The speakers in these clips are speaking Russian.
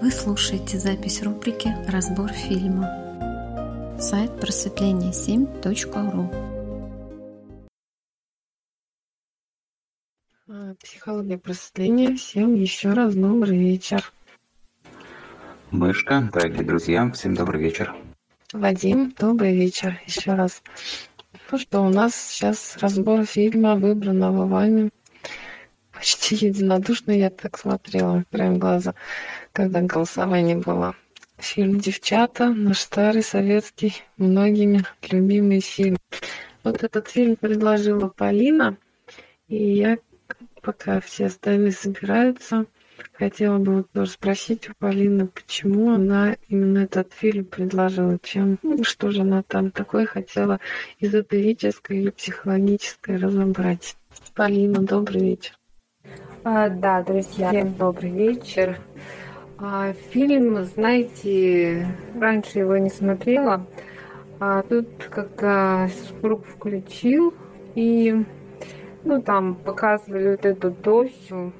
Вы слушаете запись рубрики «Разбор фильма». Сайт просветление7.ру А, Психология просветления. Всем еще раз добрый вечер. Мышка, дорогие друзья, всем добрый вечер. Вадим, добрый вечер еще раз. Ну что, у нас сейчас разбор фильма, выбранного вами. Почти единодушно я так смотрела, краем глаза, когда голосование было. Фильм «Девчата», наш старый советский, многими любимый фильм. Вот этот фильм предложила Полина, и я, пока все остальные собираются, хотела бы вот тоже спросить у Полины, почему она именно этот фильм предложила, чем, ну, что же она там такое хотела эзотерическое или психологическое разобрать. Полина, добрый вечер. А, да, друзья, всем добрый вечер. А, фильм, знаете, раньше его не смотрела, а тут как-то супруг включил, и ну там показывали вот эту Тосю,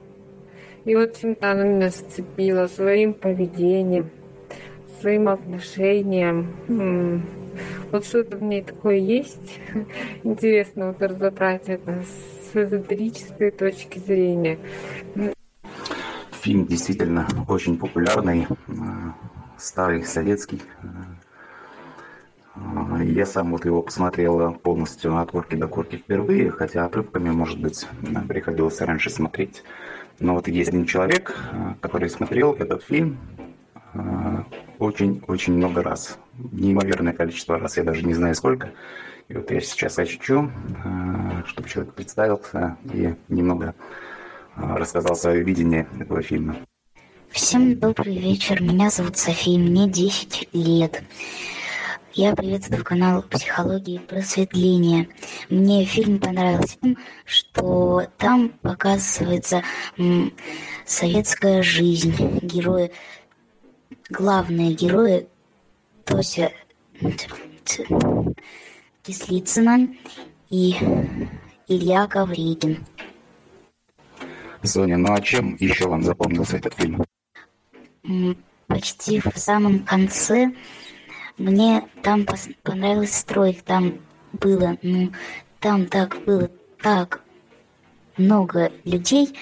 и вот чем-то она меня зацепила своим поведением, своим отношением. Вот что-то в ней такое есть. Интересно вот разобрать это с эзотерической точки зрения. Фильм действительно очень популярный, э, старый, советский. Э, Я сам вот его посмотрел полностью от корки до корки впервые, хотя отрывками, может быть, э, приходилось раньше смотреть. Но вот есть один человек, э, который смотрел этот фильм э, очень-очень много раз. Неимоверное количество раз, я даже не знаю сколько. И вот я сейчас хочу, э, чтобы человек представился и немного э, рассказал свое видение этого фильма. Всем добрый вечер, меня зовут София, мне 10 лет. Я приветствую канал «Психология и просветление». Мне фильм понравился тем, что там показывается советская жизнь, герои, главные герои Тося Кислицына и Илья Ковригин. Соня, ну а чем еще вам запомнился этот фильм? Почти в самом конце мне там понравилось строить, там было, ну, там так было так много людей,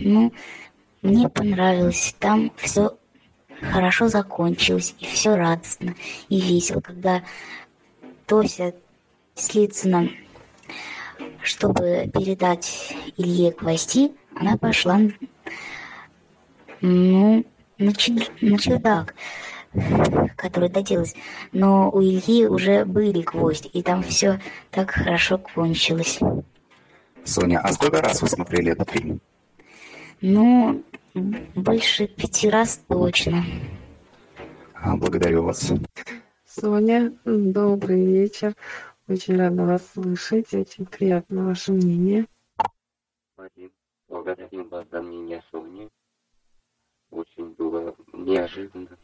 ну, мне понравилось, там все хорошо закончилось, и все радостно и весело, когда Тося Слицына, чтобы передать Илье гвозди, она пошла ну, на, чер- на чердак, который доделать. Но у Ильи уже были гвозди, и там все так хорошо кончилось. Соня, а сколько раз вы смотрели этот фильм? Ну, больше пяти раз точно. А, Благодарю вас. Соня, добрый вечер. Очень рада вас слышать. Очень приятно ваше мнение. Вадим, благодарим вас за мнение Сони. Очень было неожиданно.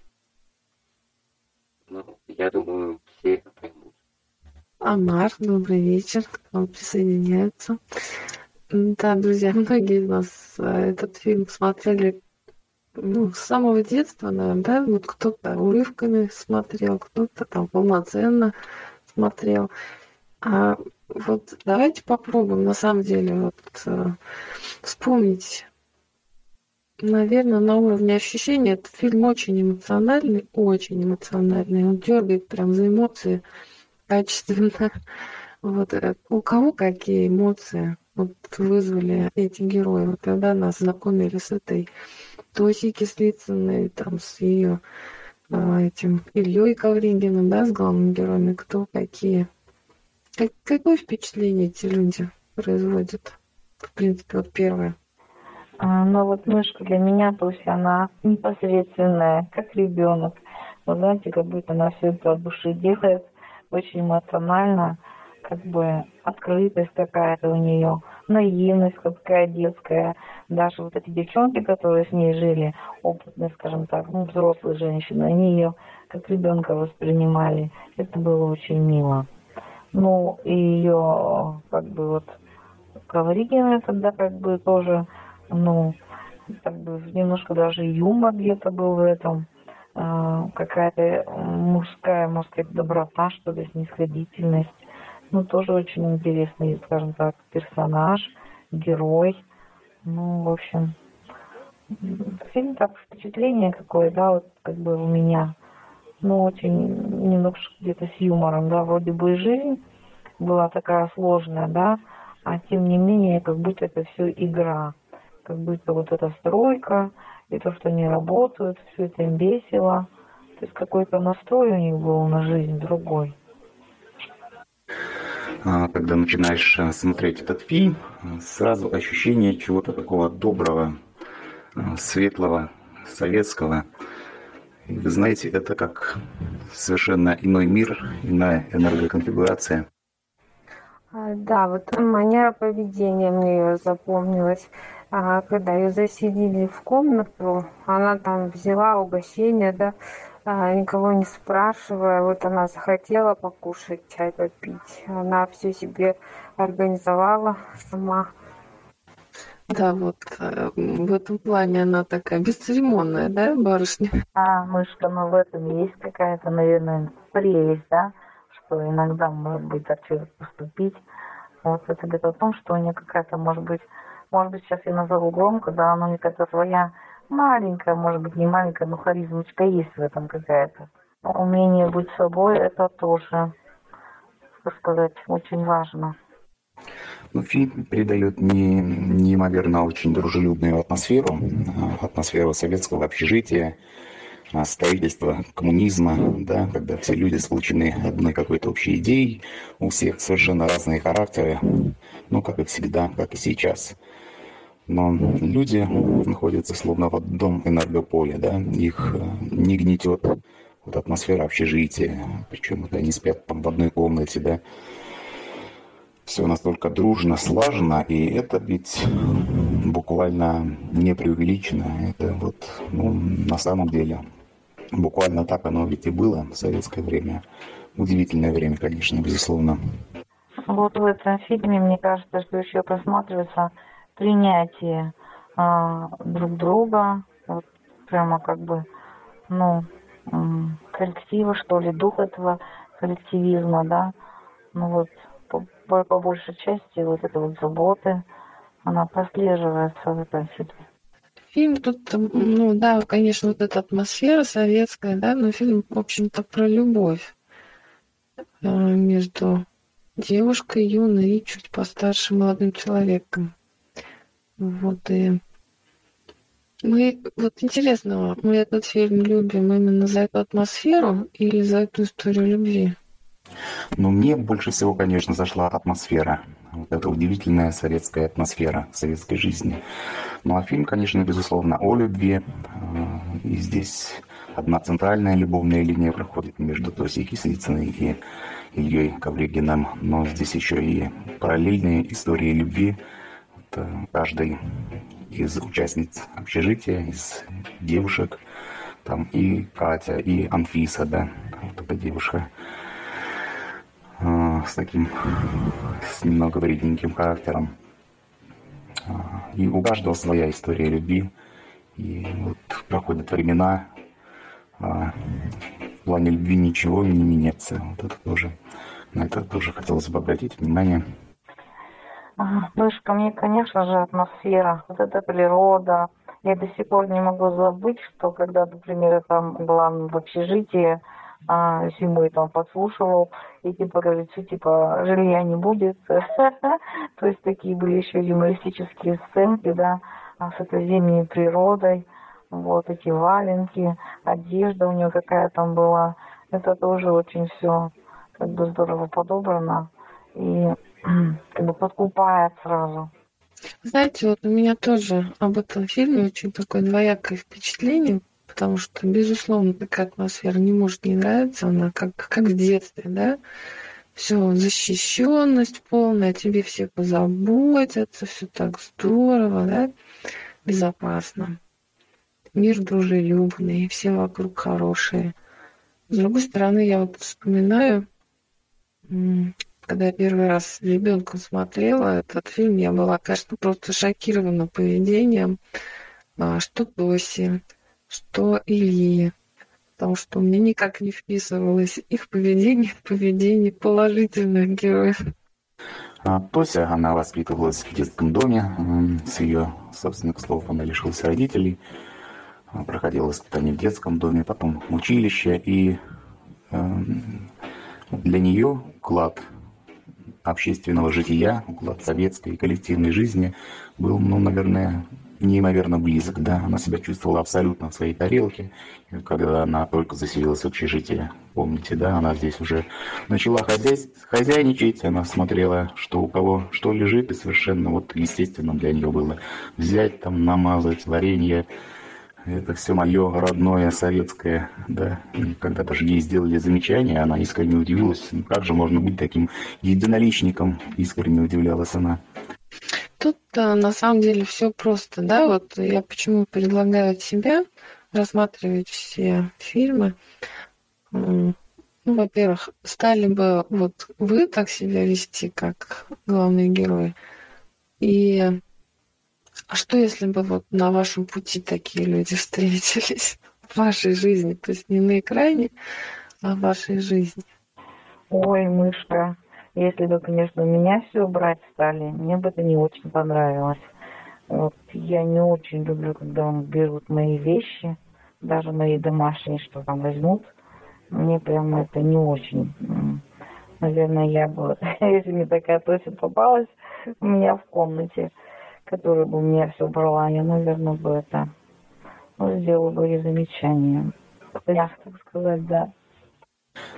Но я думаю, все это поймут. Амар, добрый вечер. К вам присоединяются. М, Да, друзья, многие из нас э, этот фильм смотрели ну, с самого детства, наверное, да? Вот кто-то урывками смотрел, кто-то там полноценно смотрел. А вот давайте попробуем, на самом деле, вот э, вспомнить, наверное, на уровне ощущений. Этот фильм очень эмоциональный, очень эмоциональный. Он дергает прям за эмоции качественно. Вот э, у кого какие эмоции вот вызвали эти герои, вот когда нас знакомили с этой Тосей Кислицыной, там, с ее этим Ильей Ковригиным, да, с главными героями, кто какие. Как- какое впечатление эти люди производят? В принципе, вот первое. А, Но вот мышка для меня, то есть она непосредственная, как ребенок. Вы знаете, как будто она все это от души делает, очень эмоционально, как бы открытость какая-то у нее, наивность какая детская. Даже вот эти девчонки, которые с ней жили, опытные, скажем так, ну, взрослые женщины, они ее как ребенка воспринимали. Это было очень мило. Ну, и ее, как бы вот, Ковригина тогда как бы тоже, ну, как бы немножко даже юмор где-то был в этом, э, какая-то мужская, может сказать, доброта, что ли, снисходительность. Ну, тоже очень интересный, скажем так, персонаж, герой. Ну, в общем, фильм так впечатление какое, да, вот как бы у меня. Ну, очень немножко где-то с юмором, да, вроде бы и жизнь была такая сложная, да, а тем не менее, как будто это все игра, как будто вот эта стройка, и то, что они работают, все это им весело. То есть какой-то настрой у них был на жизнь другой. А, когда начинаешь э, смотреть этот фильм, сразу ощущение чего-то такого доброго, э, светлого, советского. И вы знаете, это как совершенно иной мир, иная энергоконфигурация. А, да, вот манера поведения мне запомнилась. А, когда ее заселили в комнату, она там взяла угощение, да, никого не спрашивая. Вот она захотела покушать, чай попить. Она все себе организовала сама. Да, вот э, в этом плане она такая бесцеремонная, да, барышня? А, мышка, ну в этом есть какая-то, наверное, прелесть, да? что иногда может быть так человек поступить. Вот это говорит о том, что у нее какая-то, может быть, может быть, сейчас я назову громко, да, она у нее какая-то своя маленькая, может быть, не маленькая, но харизмочка есть в этом какая-то. Умение быть собой, это тоже, как сказать, очень важно. Ну, фильм передает не, неимоверно очень дружелюбную атмосферу, атмосферу советского общежития, а, строительства коммунизма, да, когда все люди сплочены одной какой-то общей идеей, у всех совершенно разные характеры, ну, как и всегда, как и сейчас. Но люди находятся словно в одном энергополе, да, их э, не гнетет вот атмосфера общежития, причем вот они спят там в одной комнате, да, все настолько дружно, слажено, и это ведь буквально не преувеличено, это вот ну, на самом деле Буквально так оно ведь и было в советское время. Удивительное время, конечно, безусловно. Вот в этом фильме, мне кажется, что еще просматривается принятие а, друг друга, вот прямо как бы, ну, коллектива, что ли, дух этого коллективизма, да. Ну вот, по, по большей части вот этой вот заботы, она прослеживается в этом фильме фильм тут, ну да, конечно, вот эта атмосфера советская, да, но фильм, в общем-то, про любовь э, между девушкой юной и чуть постарше молодым человеком. Вот и мы, вот интересно, мы этот фильм любим именно за эту атмосферу или за эту историю любви? Ну, мне больше всего, конечно, зашла атмосфера. Вот эта удивительная советская атмосфера советской жизни. Ну а фильм, конечно, безусловно, о любви. Э, и здесь одна центральная любовная линия проходит между Тосей Кислицыной и Ильей Ковригиным. Но здесь еще и параллельные истории любви. Вот, каждой из участниц общежития, из девушек. Там и Катя, и Анфиса, да, вот эта девушка э, с таким, с немного вредненьким характером. А, и у каждого своя история любви. И вот проходят времена, а в плане любви ничего не меняется. Вот это тоже, на это тоже хотелось бы обратить внимание. Мышка, мне, конечно же, атмосфера, вот эта природа. Я до сих пор не могу забыть, что когда, например, я там была в общежитии, а, зимой там подслушивал, и типа говорит, что типа жилья не будет. То есть такие были еще юмористические сценки, да, а с этой зимней природой, вот эти валенки, одежда у нее какая там была. Это тоже очень все как бы здорово подобрано и как бы подкупает сразу. Знаете, вот у меня тоже об этом фильме очень такое двоякое впечатление, потому что, безусловно, такая атмосфера не может не нравиться, она как, как в детстве, да, все, защищенность полная, тебе все позаботятся, все так здорово, да, безопасно. Мир дружелюбный, все вокруг хорошие. С другой стороны, я вот вспоминаю, когда я первый раз ребенком смотрела этот фильм, я была, конечно, просто шокирована поведением а, что Тоси, что Ильи, потому что меня никак не вписывалось их поведение в поведение положительных героев. А Тося, она воспитывалась в детском доме. С ее собственных слов она лишилась родителей. Проходила воспитание в детском доме, потом училище. И эм, для нее уклад общественного жития, уклад советской коллективной жизни был, ну, наверное, неимоверно близок, да, она себя чувствовала абсолютно в своей тарелке, когда она только заселилась в общежитие, помните, да, она здесь уже начала хозяй... хозяйничать, она смотрела, что у кого что лежит, и совершенно вот естественно для нее было взять там, намазать варенье, это все мое родное, советское, да. Когда даже ей сделали замечание, она искренне удивилась, ну, как же можно быть таким единоличником, искренне удивлялась она. Тут а, на самом деле все просто, да, вот я почему предлагаю себя рассматривать все фильмы. Ну, во-первых, стали бы вот вы так себя вести, как главные герои. И а что если бы вот на вашем пути такие люди встретились в вашей жизни, то есть не на экране, а в вашей жизни? Ой, мышка, если бы, конечно, меня все брать стали, мне бы это не очень понравилось. Вот я не очень люблю, когда берут мои вещи, даже мои домашние, что там возьмут. Мне прямо это не очень. Наверное, я бы, если мне такая Тося попалась у меня в комнате, которая бы мне все брала, я, наверное, бы это ну, сделала бы ей замечание. Мягко сказать, да.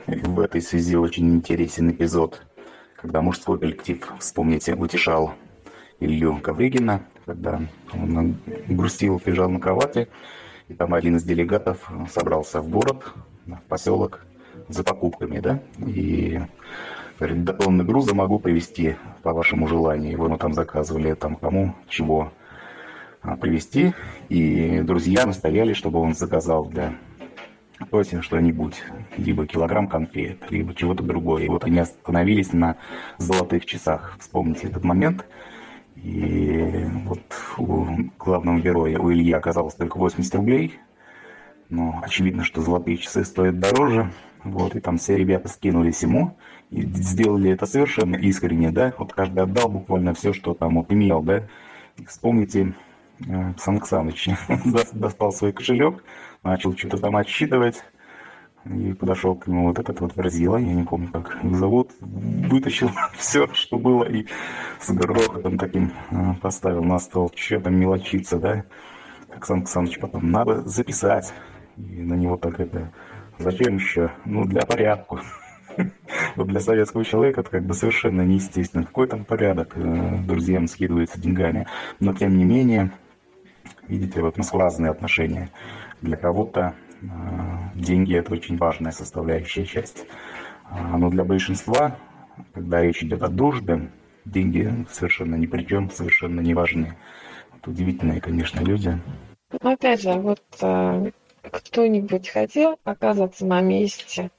В этой связи очень интересен эпизод когда мужской коллектив, вспомните, утешал Илью Ковригина, когда он грустил, лежал на кровати, и там один из делегатов собрался в город, в поселок за покупками, да, и тонны груза могу привезти по вашему желанию. Его ну, там заказывали, там кому, чего а, привезти, и друзья настояли, чтобы он заказал для просим что-нибудь, либо килограмм конфет, либо чего-то другое. И вот они остановились на золотых часах. Вспомните этот момент. И вот у главного героя, у Ильи оказалось только 80 рублей. Но очевидно, что золотые часы стоят дороже. Вот, и там все ребята скинулись ему и сделали это совершенно искренне, да. Вот каждый отдал буквально все, что там вот имел, да. И вспомните, э, Сан Саныч достал свой кошелек, начал что-то там отсчитывать. И подошел к нему вот этот вот Верзила, я не помню, как его зовут, вытащил все, что было, и с грохотом таким э, поставил на стол. Че там мелочиться, да? Оксан Александрович потом, надо записать. И на него так это, зачем еще? Ну, для порядка. Вот для советского человека это как бы совершенно неестественно. Какой там порядок? Э, друзьям скидывается деньгами. Но тем не менее, видите, вот у нас разные отношения. Для кого-то э, деньги – это очень важная составляющая часть. А, но для большинства, когда речь идет о дружбе, деньги совершенно ни при чем, совершенно не важны. Это удивительные, конечно, люди. Ну, опять же, вот э, кто-нибудь хотел оказаться на месте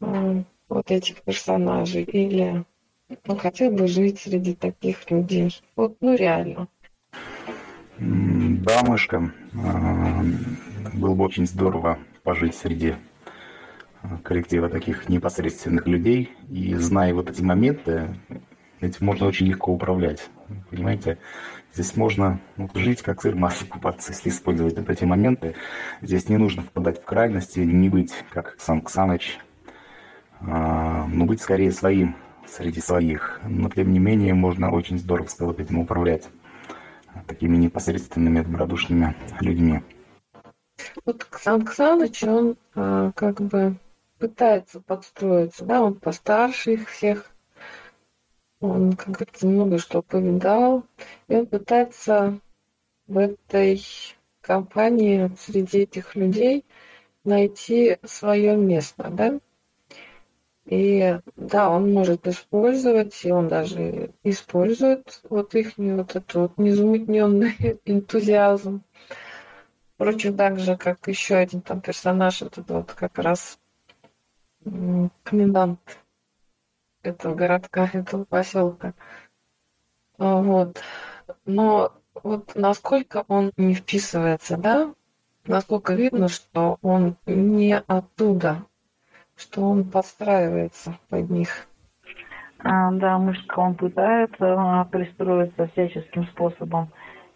вот этих персонажей или ну, хотел бы жить среди таких людей? Вот, ну, реально. Да, мышка. А, было бы очень здорово пожить среди а, коллектива таких непосредственных людей. И зная вот эти моменты, этим можно очень легко управлять. Понимаете? Здесь можно вот, жить как сыр масле купаться, если использовать вот эти моменты. Здесь не нужно впадать в крайности, не быть как Сан Ксаныч, но быть скорее своим среди своих. Но тем не менее можно очень здорово вот этим управлять такими непосредственными добродушными людьми. Вот Ксан Ксаныч, он а, как бы пытается подстроиться, да, он постарше их всех, он, как говорится, много что повидал, и он пытается в этой компании, среди этих людей найти свое место, да, и да, он может использовать, и он даже использует вот их вот этот вот незамутненный энтузиазм. Впрочем, так же, как еще один там персонаж, этот вот как раз комендант этого городка, этого поселка. А, вот. Но вот насколько он не вписывается, да? Насколько видно, что он не оттуда, что он подстраивается под них. А, да, мышка, он пытается а, пристроиться всяческим способом.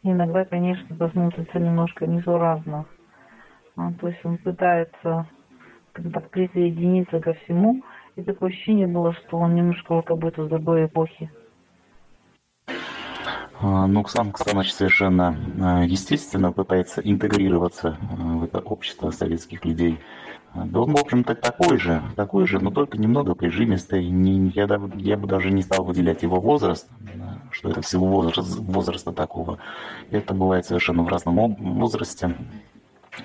Иногда, конечно, это смотрится немножко несуразно. А, то есть он пытается как присоединиться ко всему, и такое ощущение было, что он немножко как будто с другой эпохи. А, ну, сам Ксаныч совершенно а, естественно пытается интегрироваться в это общество советских людей. Он, в общем-то, такой же, такой же, но только немного прижимистый. Не, я, я бы даже не стал выделять его возраст, что это всего возраст, возраста такого. Это бывает совершенно в разном возрасте.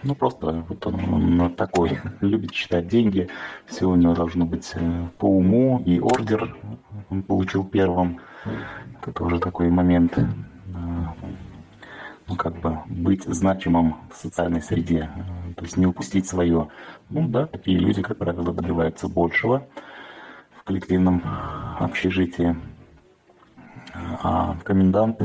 Ну, просто вот он, он такой, любит считать деньги, все у него должно быть э, по уму, и ордер он получил первым. Это тоже такой момент, э, ну, как бы быть значимым в социальной среде, э, то есть не упустить свое. Ну да, такие люди, как правило, добиваются большего в коллективном общежитии. А комендант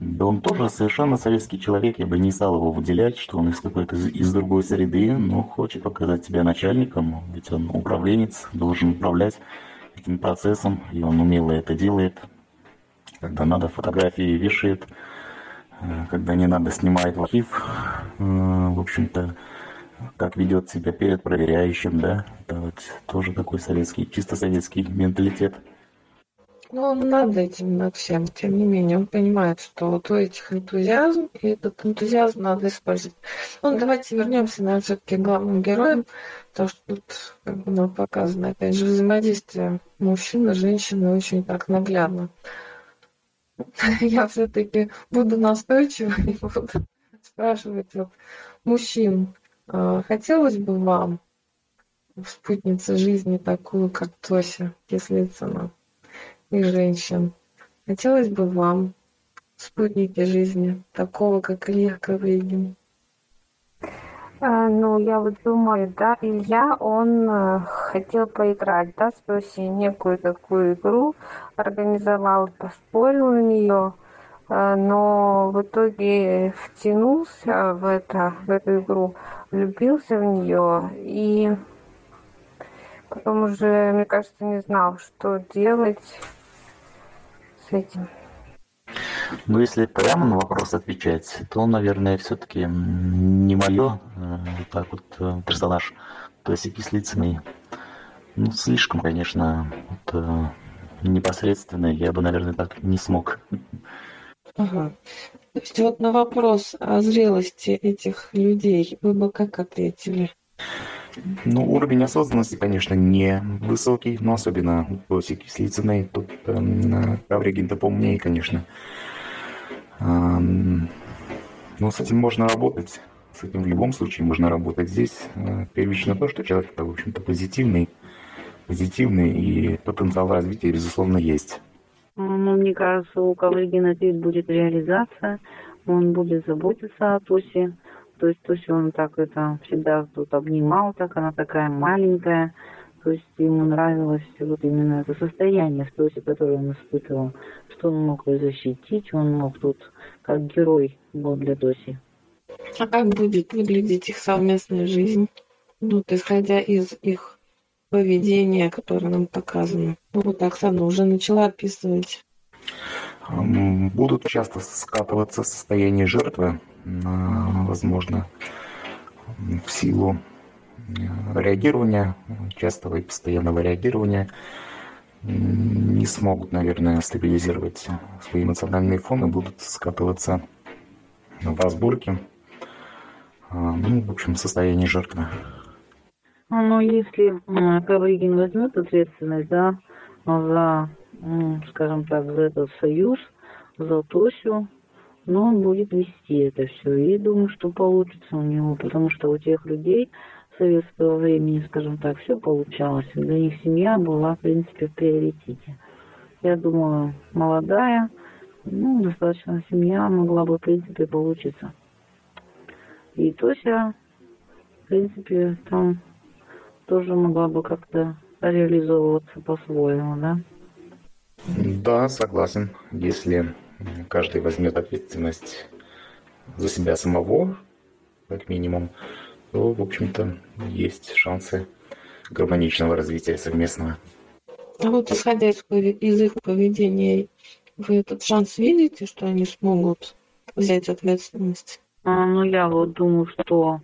да он тоже совершенно советский человек, я бы не стал его выделять, что он из какой-то из другой среды, но хочет показать себя начальником, ведь он управленец, должен управлять этим процессом, и он умело это делает. Когда надо, фотографии вешает, когда не надо, снимает в архив. Э, в общем-то, как ведет себя перед проверяющим, да, это вот тоже такой советский, чисто советский менталитет. Ну, он над этим, над всем. Тем не менее, он понимает, что вот у этих энтузиазм, и этот энтузиазм надо использовать. Ну, давайте вернемся, наверное, все-таки главным героям, потому что тут как бы нам показано, опять же, взаимодействие мужчины, женщины очень так наглядно. Я все-таки буду настойчива и буду спрашивать вот, мужчин, а, хотелось бы вам спутница жизни такую, как Тося, если цена? и женщин. Хотелось бы вам спутники жизни, такого, как Илья Ковригин? А, ну, я вот думаю, да, Илья, он э, хотел поиграть, да, с некую такую игру, организовал, поспорил на нее, э, но в итоге втянулся в, это, в эту игру, влюбился в нее и потом уже, мне кажется, не знал, что делать с этим. Ну, если прямо на вопрос отвечать, то, наверное, все-таки не мое, э, вот так вот, э, персонаж, то есть Кислицыный. Ну, слишком, конечно, вот, э, непосредственно я бы, наверное, так не смог. Ага. То есть вот на вопрос о зрелости этих людей вы бы как ответили? Ну, уровень осознанности, конечно, не высокий, но особенно у Кислицыной. Тут э, Ковригин-то поумнее, конечно. Э, но с этим можно работать. С этим в любом случае можно работать. Здесь э, первично то, что человек, в общем-то, позитивный, позитивный, и потенциал развития, безусловно, есть. Ну, мне кажется, у Ковригина здесь будет реализация, он будет заботиться о Тосе, то есть, есть он так это всегда тут обнимал, так она такая маленькая. То есть ему нравилось вот именно это состояние, в Тосе, которое он испытывал, что он мог ее защитить, он мог тут как герой был для Тоси. А как будет выглядеть их совместная жизнь? Ну, вот исходя из их поведения, которое нам показано. Ну, вот Оксана уже начала описывать. Будут часто скатываться в состояние жертвы, возможно, в силу реагирования, частого и постоянного реагирования, не смогут, наверное, стабилизировать свои эмоциональные фоны, будут скатываться в разборки, а, ну, в общем, состояние жертвы. Ну, если Ковригин возьмет ответственность, да, за, скажем так, за этот союз, за Тосю, но он будет вести это все. И думаю, что получится у него, потому что у тех людей советского времени, скажем так, все получалось. Для них семья была, в принципе, в приоритете. Я думаю, молодая, ну, достаточно семья могла бы, в принципе, получиться. И Тося, в принципе, там тоже могла бы как-то реализовываться по-своему, да? Да, согласен. Если каждый возьмет ответственность за себя самого, как минимум, то, в общем-то, есть шансы гармоничного развития совместного. А вот исходя из, из их поведения, вы этот шанс видите, что они смогут взять ответственность? А, ну, я вот думаю, что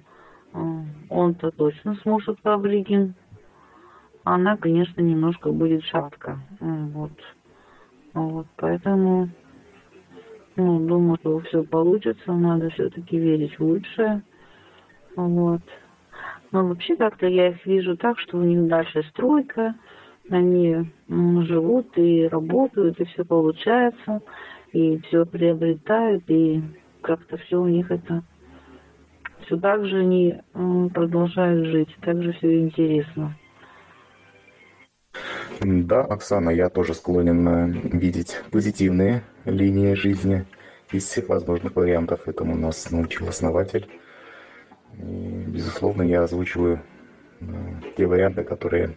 а, он-то точно сможет Ковригин. Она, конечно, немножко будет шатка. Вот. Вот, поэтому, ну, думаю, что все получится. Надо все-таки верить в лучшее. Вот. Но вообще как-то я их вижу так, что у них дальше стройка, они живут и работают, и все получается, и все приобретают, и как-то все у них это все так же они продолжают жить, так же все интересно. Да, Оксана, я тоже склонен э, видеть позитивные линии жизни из всех возможных вариантов. Этому нас научил основатель. И, безусловно, я озвучиваю э, те варианты, которые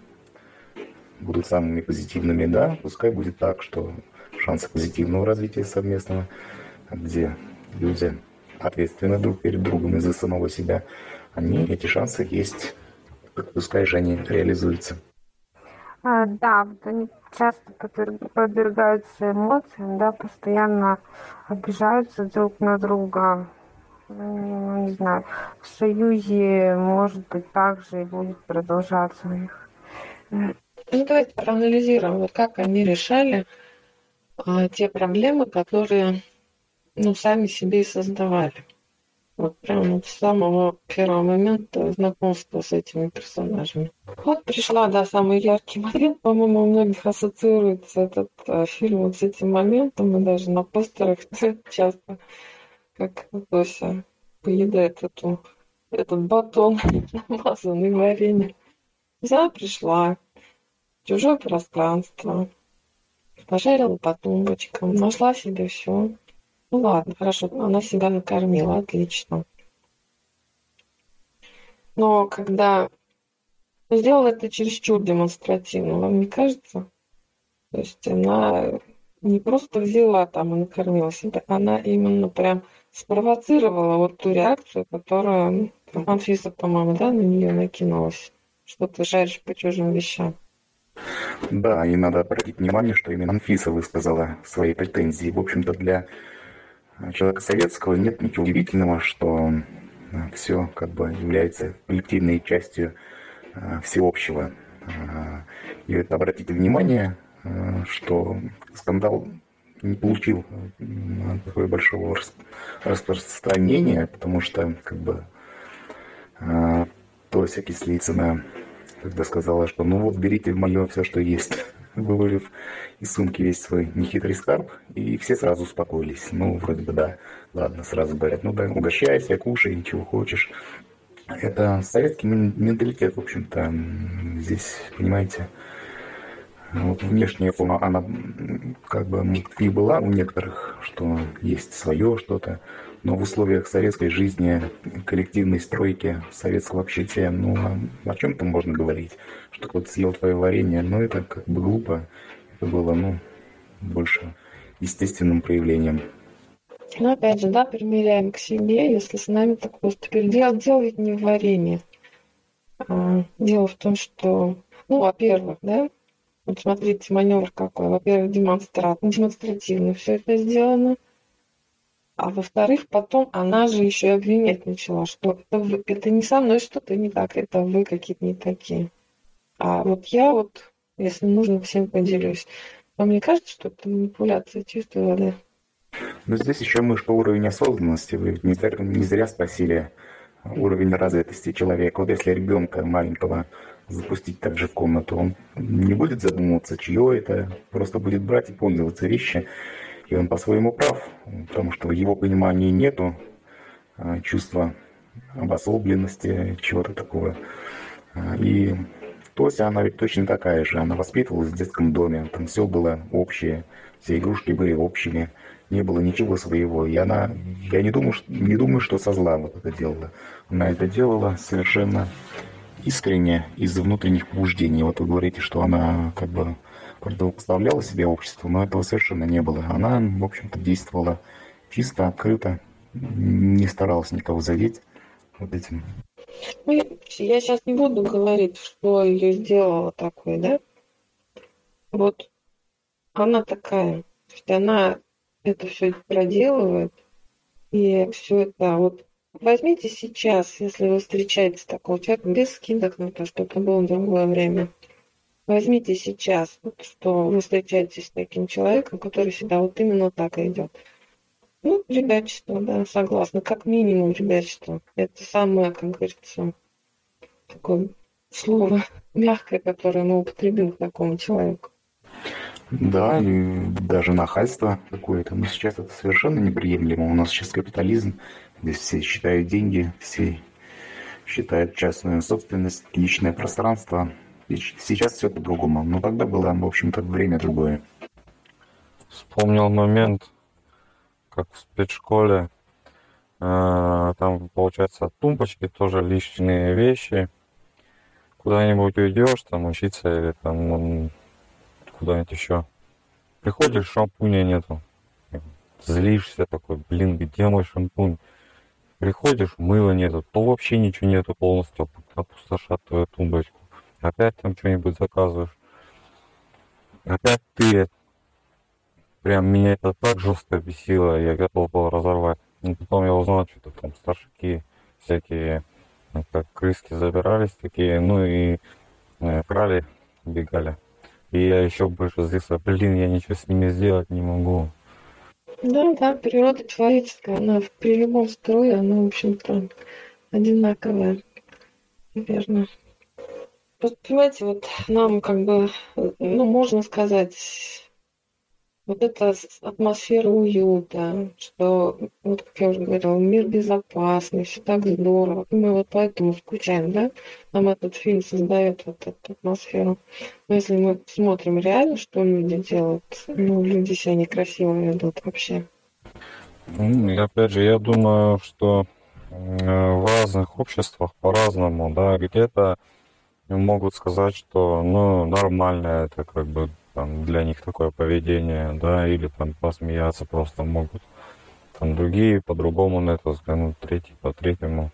будут самыми позитивными. Да, пускай будет так, что шансы позитивного развития совместного, где люди ответственны друг перед другом и за самого себя, они, эти шансы есть. Пускай же они реализуются. А, да, они часто подвергаются эмоциям, да, постоянно обижаются друг на друга. Ну, не знаю, в союзе, может быть, так же и будет продолжаться у них. Ну, давайте проанализируем, вот как они решали а, те проблемы, которые ну, сами себе и создавали. Вот прямо с самого первого момента знакомства с этими персонажами. Вот пришла, да, самый яркий момент. По-моему, у многих ассоциируется этот э, фильм вот с этим моментом. И даже на постерах часто, как Тося поедает эту, этот батон, намазанный вареньем. Взяла, пришла в чужое пространство, пожарила по тумбочкам, нашла себе все, ну ладно, хорошо, она себя накормила, отлично. Но когда сделала это чересчур демонстративно, вам не кажется? То есть она не просто взяла там и накормила себя, она именно прям спровоцировала вот ту реакцию, которая Анфиса, по-моему, да, на нее накинулась, что ты жаришь по чужим вещам. Да, и надо обратить внимание, что именно Анфиса высказала свои претензии. В общем-то, для человека советского нет ничего удивительного, что э, все как бы является коллективной частью э, всеобщего. Э, и это обратите внимание, что скандал не получил такого большого распространения, потому что как бы Тося Кислицына когда сказала, что ну вот берите мое все, что есть вывалив из сумки весь свой нехитрый скарб, и все сразу успокоились. Ну, вроде бы да, ладно, сразу говорят, ну да, угощайся, кушай, ничего хочешь. Это советский менталитет, в общем-то, здесь, понимаете, вот внешняя форма, она как бы и была у некоторых, что есть свое что-то, но в условиях советской жизни, коллективной стройки, советского общения, ну, а о чем там можно говорить? Что кто-то съел твое варенье, ну, это как бы глупо. Это было, ну, больше естественным проявлением. Ну, опять же, да, примеряем к себе, если с нами такое. Теперь дело, дело ведь не в варенье. А, дело в том, что, ну, во-первых, да, вот смотрите, маневр какой. Во-первых, демонстрат, демонстративно все это сделано. А во-вторых, потом она же еще и обвинять начала, что это, это не со мной что-то не так, это вы какие-то не такие. А вот я вот, если нужно, всем поделюсь. Вам не кажется, что это манипуляция чистой воды? Ну, здесь еще мышка уровень осознанности. Вы не зря, не зря спросили уровень развитости человека. Вот если ребенка маленького запустить также в комнату, он не будет задумываться, чье это, просто будет брать и пользоваться вещи и он по-своему прав, потому что в его понимании нету а, чувства обособленности, чего-то такого. А, и Тося, она ведь точно такая же. Она воспитывалась в детском доме, там все было общее, все игрушки были общими, не было ничего своего. И она, я не думаю, что, не думаю, что со зла вот это делала. Она это делала совершенно искренне из внутренних побуждений. Вот вы говорите, что она как бы противопоставляла себе обществу, но этого совершенно не было. Она, в общем-то, действовала чисто, открыто, не старалась никого задеть вот этим. Ну, я сейчас не буду говорить, что ее сделало такой, да? Вот она такая. То есть она это все проделывает, и все это вот возьмите сейчас, если вы встречаете такого человека, без скидок на то, что это было другое время. Возьмите сейчас, вот, что вы встречаетесь с таким человеком, который всегда вот именно так идет. Ну, ребячество, да, согласна. Как минимум ребячество. Это самое, как говорится, такое слово мягкое, которое мы употребим к такому человеку. Да, и даже нахальство какое-то. Но сейчас это совершенно неприемлемо. У нас сейчас капитализм, здесь все считают деньги, все считают частную собственность, личное пространство. И сейчас все по-другому. Но тогда было, в общем-то, время другое. Вспомнил момент, как в спецшколе. Э, там, получается, тумбочки тоже личные вещи. Куда-нибудь уйдешь, там учиться или там куда-нибудь еще. Приходишь, шампуня нету. Злишься такой, блин, где мой шампунь? Приходишь, мыла нету, то вообще ничего нету, полностью опустошат твою тумбочку. Опять там что-нибудь заказываешь. Опять ты. Прям меня это так жестко бесило, я готов был разорвать. Но потом я узнал, что там старшики всякие, как крыски забирались такие, ну и э, крали, бегали. И я еще больше злился, блин, я ничего с ними сделать не могу. Да, да, природа человеческая, она при любом строе, она, в общем-то, одинаковая. Верно. Просто, понимаете, вот нам как бы, ну, можно сказать, вот эта атмосфера уюта, что, вот как я уже говорила, мир безопасный, все так здорово. Мы вот поэтому скучаем, да? Нам этот фильм создает вот эту атмосферу. Но если мы смотрим реально, что люди делают, ну, люди себя некрасиво ведут вообще. Ну, и опять же, я думаю, что в разных обществах по-разному, да, где-то могут сказать, что, ну, нормально это как бы там, для них такое поведение, да, или там посмеяться просто могут. Там другие по-другому на это взглянут, третий по-третьему.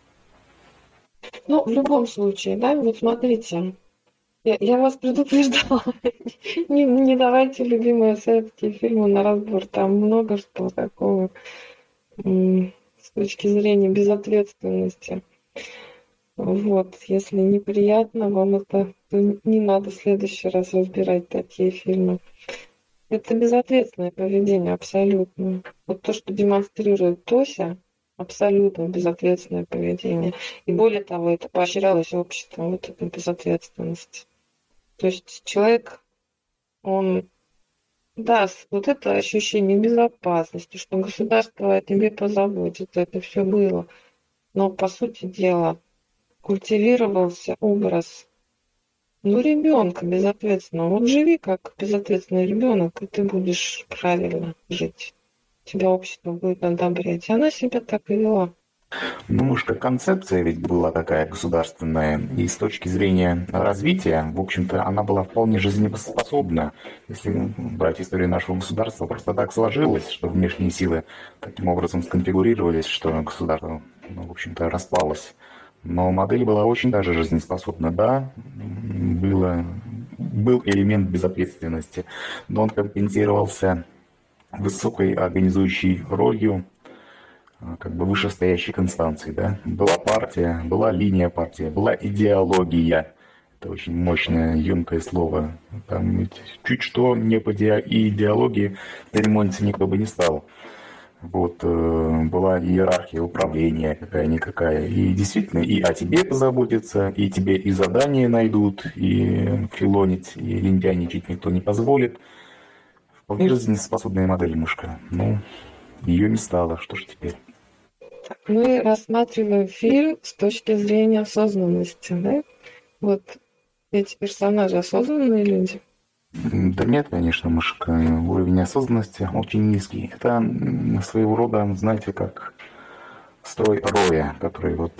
Ну, в любом случае, да, вот смотрите, я, я вас предупреждала, не, не давайте любимые советские фильмы на разбор, там много что такого с точки зрения безответственности. Вот, если неприятно вам это, то не надо в следующий раз разбирать такие фильмы. Это безответственное поведение, абсолютно. Вот то, что демонстрирует Тося, абсолютно безответственное поведение. И более того, это поощрялось обществом, вот эта безответственность. То есть человек, он даст вот это ощущение безопасности, что государство о тебе позаботится, это все было. Но, по сути дела, культивировался образ ну, ребенка безответственного. Вот живи как безответственный ребенок, и ты будешь правильно жить. Тебя общество будет одобрять. И она себя так и вела. Ну, может, концепция ведь была такая государственная, и с точки зрения развития, в общем-то, она была вполне жизнеспособна. Если брать историю нашего государства, просто так сложилось, что внешние силы таким образом сконфигурировались, что государство, ну, в общем-то, распалось. Но модель была очень даже жизнеспособна. Да, было, был элемент безответственности, но он компенсировался высокой организующей ролью а, как бы вышестоящей констанции. Да? Была партия, была линия партии, была идеология. Это очень мощное, емкое слово. Там ведь чуть что не по идеологии церемониться никто бы не стал вот, э, была иерархия управления какая-никакая. И действительно, и о тебе позаботятся, и тебе и задания найдут, и филонить, и лентяничать никто не позволит. Вполне жизнеспособная модель мышка. Ну, ее не стало, что ж теперь? Мы рассматриваем фильм с точки зрения осознанности, да? Вот эти персонажи осознанные люди. Да нет, конечно, мышка. Уровень осознанности очень низкий. Это своего рода, знаете, как строй роя, который вот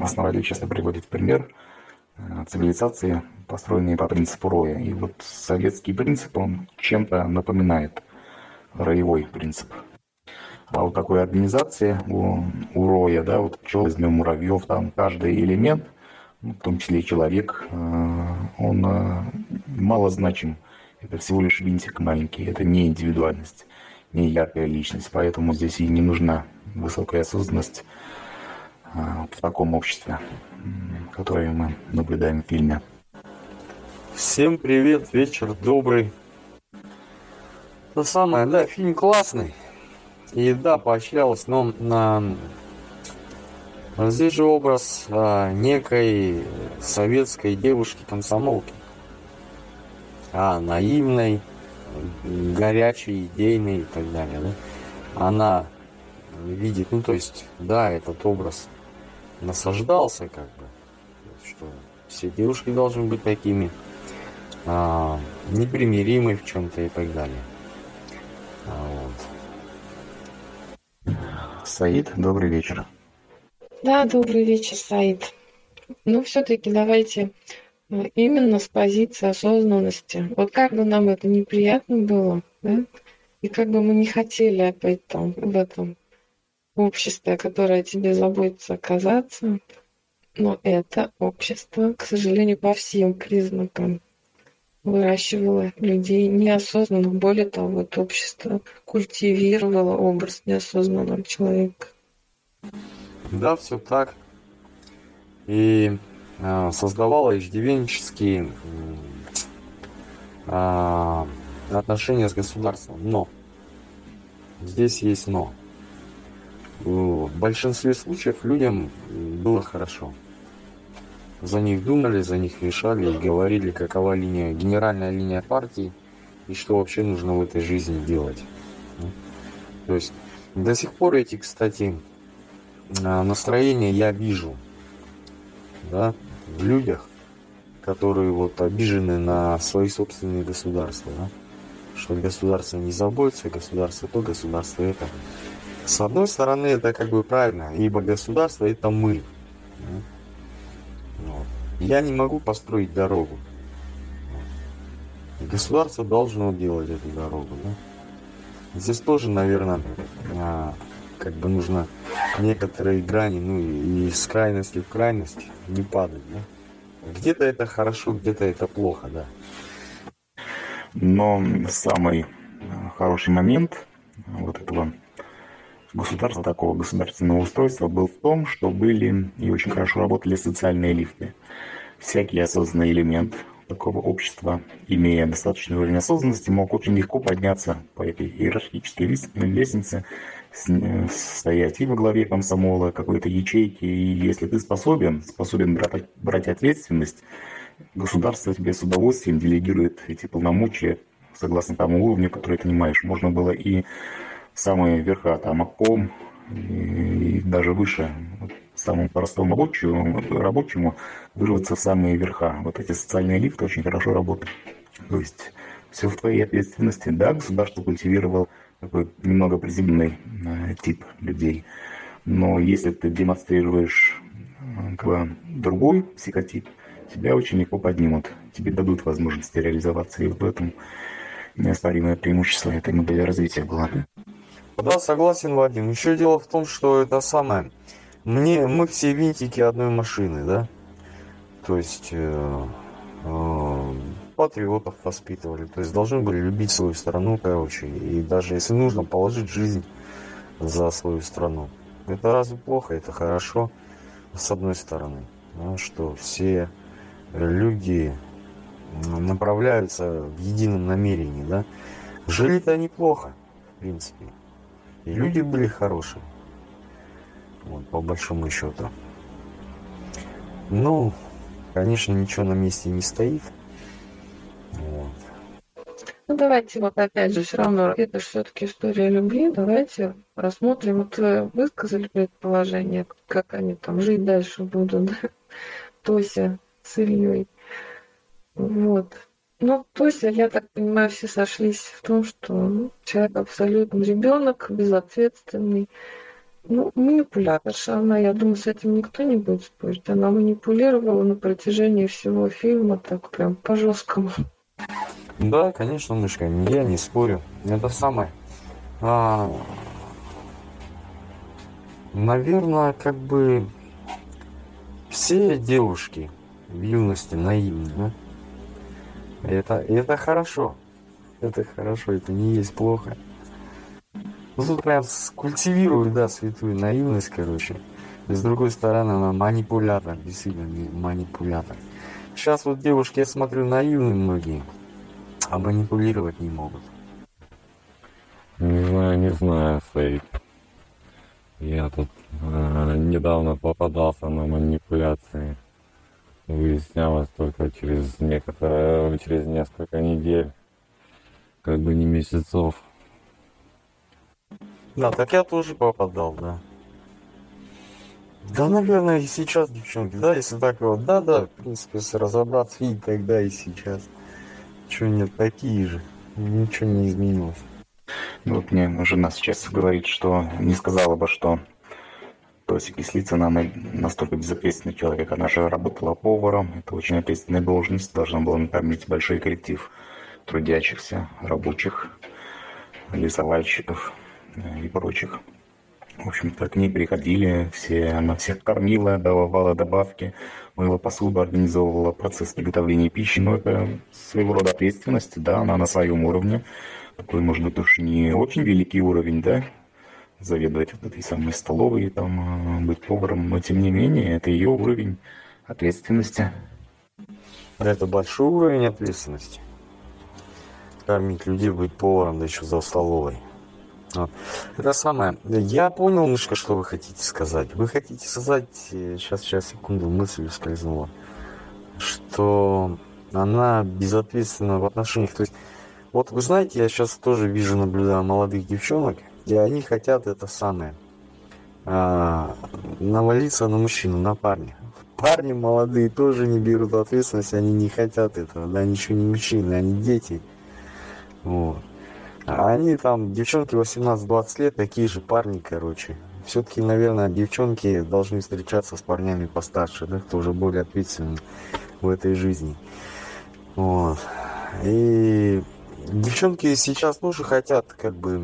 основатель часто приводит в пример. э, цивилизации, построенные по принципу роя. И вот советский принцип, он чем-то напоминает роевой принцип. А вот такой организации у, у роя, да, вот пчел, возьмем муравьев, там каждый элемент, в том числе и человек, э, он э, мало значим. Это всего лишь винтик маленький, это не индивидуальность, не яркая личность. Поэтому здесь и не нужна высокая осознанность а, в таком обществе, которое мы наблюдаем в фильме. Всем привет, вечер добрый. То самое, да, фильм классный. И да, поощрялось, но на... здесь же образ а, некой советской девушки-комсомолки. А, наивной, горячей, идейной и так далее. Да? Она видит, ну то есть, да, этот образ насаждался как бы, что все девушки должны быть такими, а, непримиримы в чем-то и так далее. А, вот. Саид, добрый вечер. Да, добрый вечер, Саид. Ну, все-таки давайте э, именно с позиции осознанности. Вот как бы нам это неприятно было, да? И как бы мы не хотели опять там в этом обществе, которое тебе заботится оказаться, но это общество, к сожалению, по всем признакам выращивало людей неосознанно. Более того, это общество культивировало образ неосознанного человека. Да, все так. И э, создавало иждивенческие э, отношения с государством. Но здесь есть но в большинстве случаев людям было хорошо. За них думали, за них решали и говорили, какова линия, генеральная линия партии и что вообще нужно в этой жизни делать. Ну, то есть до сих пор эти, кстати, а, настроения я вижу да, в людях, которые вот обижены на свои собственные государства. Да? Что государство не заботится, государство то, государство это. С одной стороны, это как бы правильно, ибо государство это мы. Я не могу построить дорогу. Государство должно делать эту дорогу. Да? Здесь тоже, наверное, а, как бы нужно некоторые грани, ну и из крайности в крайность не падать. Да? Где-то это хорошо, где-то это плохо, да. Но самый хороший момент вот этого государства, такого государственного устройства был в том, что были и очень хорошо работали социальные лифты. Всякий осознанный элемент такого общества, имея достаточный уровень осознанности, мог очень легко подняться по этой иерархической лестнице, стоять и во главе комсомола, какой-то ячейки. И если ты способен, способен брать, брать ответственность, государство тебе с удовольствием делегирует эти полномочия согласно тому уровню, который ты понимаешь. Можно было и самые верха, там обком и, и даже выше, самому простому рабочему, рабочему вырваться в самые верха. Вот эти социальные лифты очень хорошо работают. То есть все в твоей ответственности. Да, государство культивировало такой немного приземленный э, тип людей. Но если ты демонстрируешь э, как бы, другой психотип, тебя очень легко поднимут. Тебе дадут возможность реализоваться. И вот в этом неоспоримое преимущество этой модели развития было. Да, согласен, Вадим. Еще дело в том, что это самое. Мне, мы все винтики одной машины, да? То есть э, э, патриотов воспитывали. То есть должны были любить свою страну, короче. И даже если нужно, положить жизнь за свою страну. Это разве плохо? Это хорошо, с одной стороны. Да, что все люди направляются в едином намерении, да? Жили-то неплохо, в принципе. И люди были хорошие. Вот, по большому счету. Ну, конечно, ничего на месте не стоит. Ну, давайте вот опять же, все равно, это все-таки история любви. Давайте рассмотрим. Вот вы высказали предположение, как они там жить дальше будут. Тося с Ильей. Вот. Ну, то есть, я так понимаю, все сошлись в том, что ну, человек абсолютно ребенок, безответственный, Ну, манипуляторша она, я думаю, с этим никто не будет спорить. Она манипулировала на протяжении всего фильма так прям по-жесткому. Да, конечно, мышка, я не спорю. Это самое. А, наверное, как бы все девушки в юности наивны, да? Это, это хорошо. Это хорошо, это не есть плохо. Ну тут прям культивируют, да, святую наивность, короче. И с другой стороны, она манипулятор, действительно манипулятор. Сейчас вот девушки, я смотрю, наивны многие, а манипулировать не могут. Не знаю, не знаю, Сейд. Я тут э, недавно попадался на манипуляции. Выяснялось только через некоторое, через несколько недель, как бы не месяцев. Да, так я тоже попадал, да. Да, наверное, и сейчас, девчонки, да, если так вот, да, да, в принципе, разобраться и тогда, и сейчас. Чего нет, такие же. Ничего не изменилось. Ну, вот мне жена сейчас говорит, что не сказала бы, что Тося Кислицына, она настолько безответственный человек. Она же работала поваром, это очень ответственная должность, должна была накормить большой коллектив трудящихся, рабочих, рисовальщиков и прочих. В общем-то, к ней приходили все, она всех кормила, давала добавки, мыла посуду, организовывала процесс приготовления пищи. Но это своего рода ответственность, да, она на своем уровне. Такой, может быть, уж не очень великий уровень, да, заведовать вот этой самой столовой, там, быть поваром, но тем не менее, это ее уровень ответственности. Это большой уровень ответственности. Кормить людей, быть поваром, да еще за столовой. Это самое. Я понял немножко, что вы хотите сказать. Вы хотите сказать, сейчас, сейчас, секунду, мысль скользнула, что она безответственна в отношениях. То есть, вот вы знаете, я сейчас тоже вижу, наблюдаю молодых девчонок, и они хотят это самое. А, навалиться на мужчину, на парня. Парни молодые тоже не берут ответственность, они не хотят этого, да, они еще не мужчины, они дети. Вот. А они там, девчонки 18-20 лет, такие же парни, короче. Все-таки, наверное, девчонки должны встречаться с парнями постарше, да, кто уже более ответственный в этой жизни. Вот. И девчонки сейчас тоже хотят, как бы,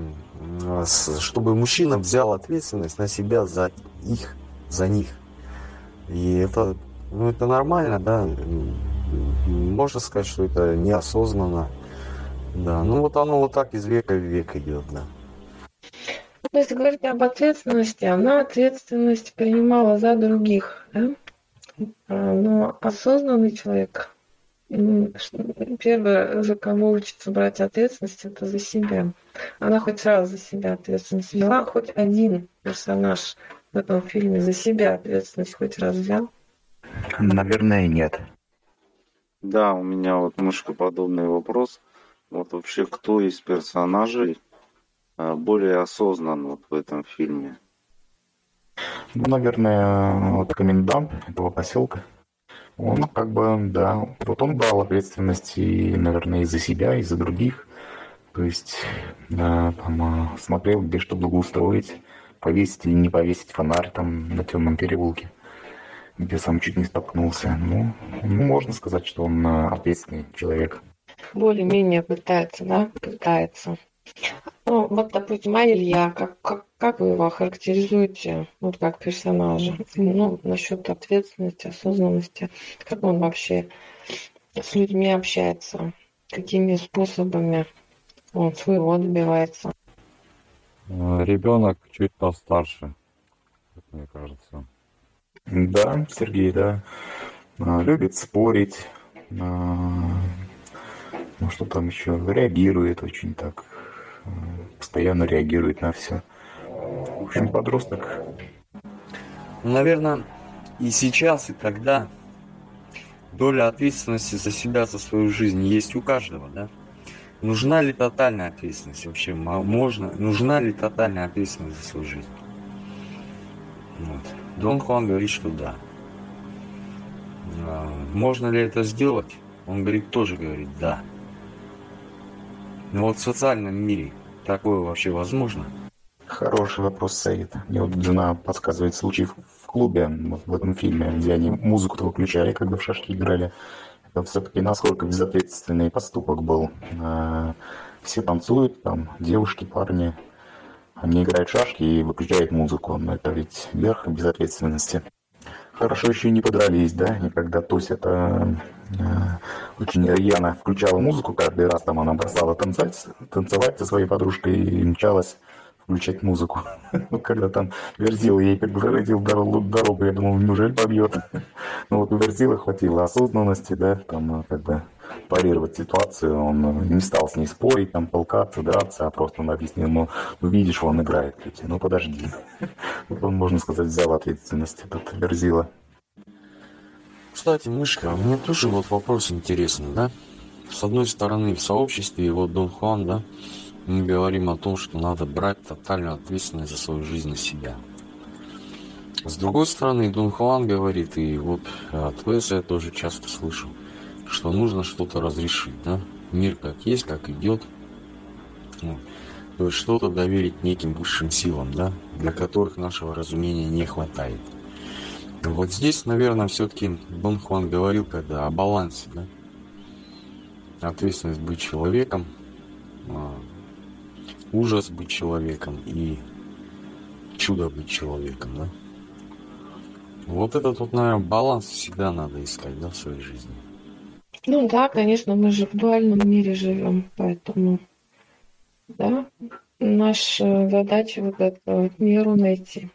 чтобы мужчина взял ответственность на себя за их, за них. И это, ну, это нормально, да. Можно сказать, что это неосознанно. Да, ну вот оно вот так из века в век идет, да. Ну, если говорить об ответственности, она ответственность принимала за других, да? А, но осознанный человек, первое, за кого учится брать ответственность, это за себя. Она хоть раз за себя ответственность взяла, хоть один персонаж в этом фильме за себя ответственность хоть раз взял? Наверное, нет. Да, у меня вот немножко подобный вопрос. Вот вообще кто из персонажей а, более осознан вот в этом фильме? Ну, наверное, вот комендант этого поселка. Он как бы, да, вот он брал ответственность и, наверное, и за себя, и за других. То есть, да, там, а, смотрел, где что благоустроить, повесить или не повесить фонарь там на темном переулке, где сам чуть не столкнулся. Ну, ну можно сказать, что он а, ответственный человек более-менее пытается, да, пытается. Ну, вот, допустим, а Илья, как, как, как вы его характеризуете, вот как персонажа? Ну, насчет ответственности, осознанности, как он вообще с людьми общается, какими способами он своего добивается? Ребенок чуть постарше, как мне кажется. Да, Сергей, да. А, любит спорить, а, ну что там еще, реагирует очень так, постоянно реагирует на все. В общем, подросток. Наверное, и сейчас, и тогда доля ответственности за себя, за свою жизнь есть у каждого, да? Нужна ли тотальная ответственность вообще? Можно? Нужна ли тотальная ответственность за свою жизнь? Вот. Дон Хуан говорит, что да. А, можно ли это сделать? Он говорит, тоже говорит, да. Но вот в социальном мире такое вообще возможно? Хороший вопрос, Саид. Мне вот жена подсказывает случай в клубе, вот в этом фильме, где они музыку-то выключали, когда в шашки играли. Это все-таки насколько безответственный поступок был. А, все танцуют, там девушки, парни, они играют шашки и выключают музыку. Но это ведь верх безответственности. Хорошо еще не подрались, да, и когда Тося это э, очень рьяно включала музыку каждый раз, там она бросала танцевать, танцевать со своей подружкой и мчалась включать музыку. Ну, когда там Верзила ей преградил дорогу, я думал, неужели побьет? Ну вот Верзила хватило осознанности, да, там как бы парировать ситуацию, он не стал с ней спорить, там толкаться, драться, а просто он объяснил, ну, ну видишь, он играет, ну подожди. Он, можно сказать, взял ответственность, этот Верзила. Кстати, Мышка, мне тоже вот вопрос интересный, да? С одной стороны, в сообществе, вот Дон Хуан, да, мы говорим о том, что надо брать тотальную ответственность за свою жизнь на себя. С другой стороны, Дон Хуан говорит, и вот от Веса я тоже часто слышу, что нужно что-то разрешить, да? Мир как есть, как идет. То есть что-то доверить неким высшим силам, да, для которых нашего разумения не хватает. Вот здесь, наверное, все-таки Дон Хуан говорил когда о балансе, да? Ответственность быть человеком, а, ужас быть человеком и чудо быть человеком, да? Вот этот вот, наверное, баланс всегда надо искать, да, в своей жизни. Ну да, конечно, мы же в дуальном мире живем, поэтому, да, наша задача вот эту вот меру найти.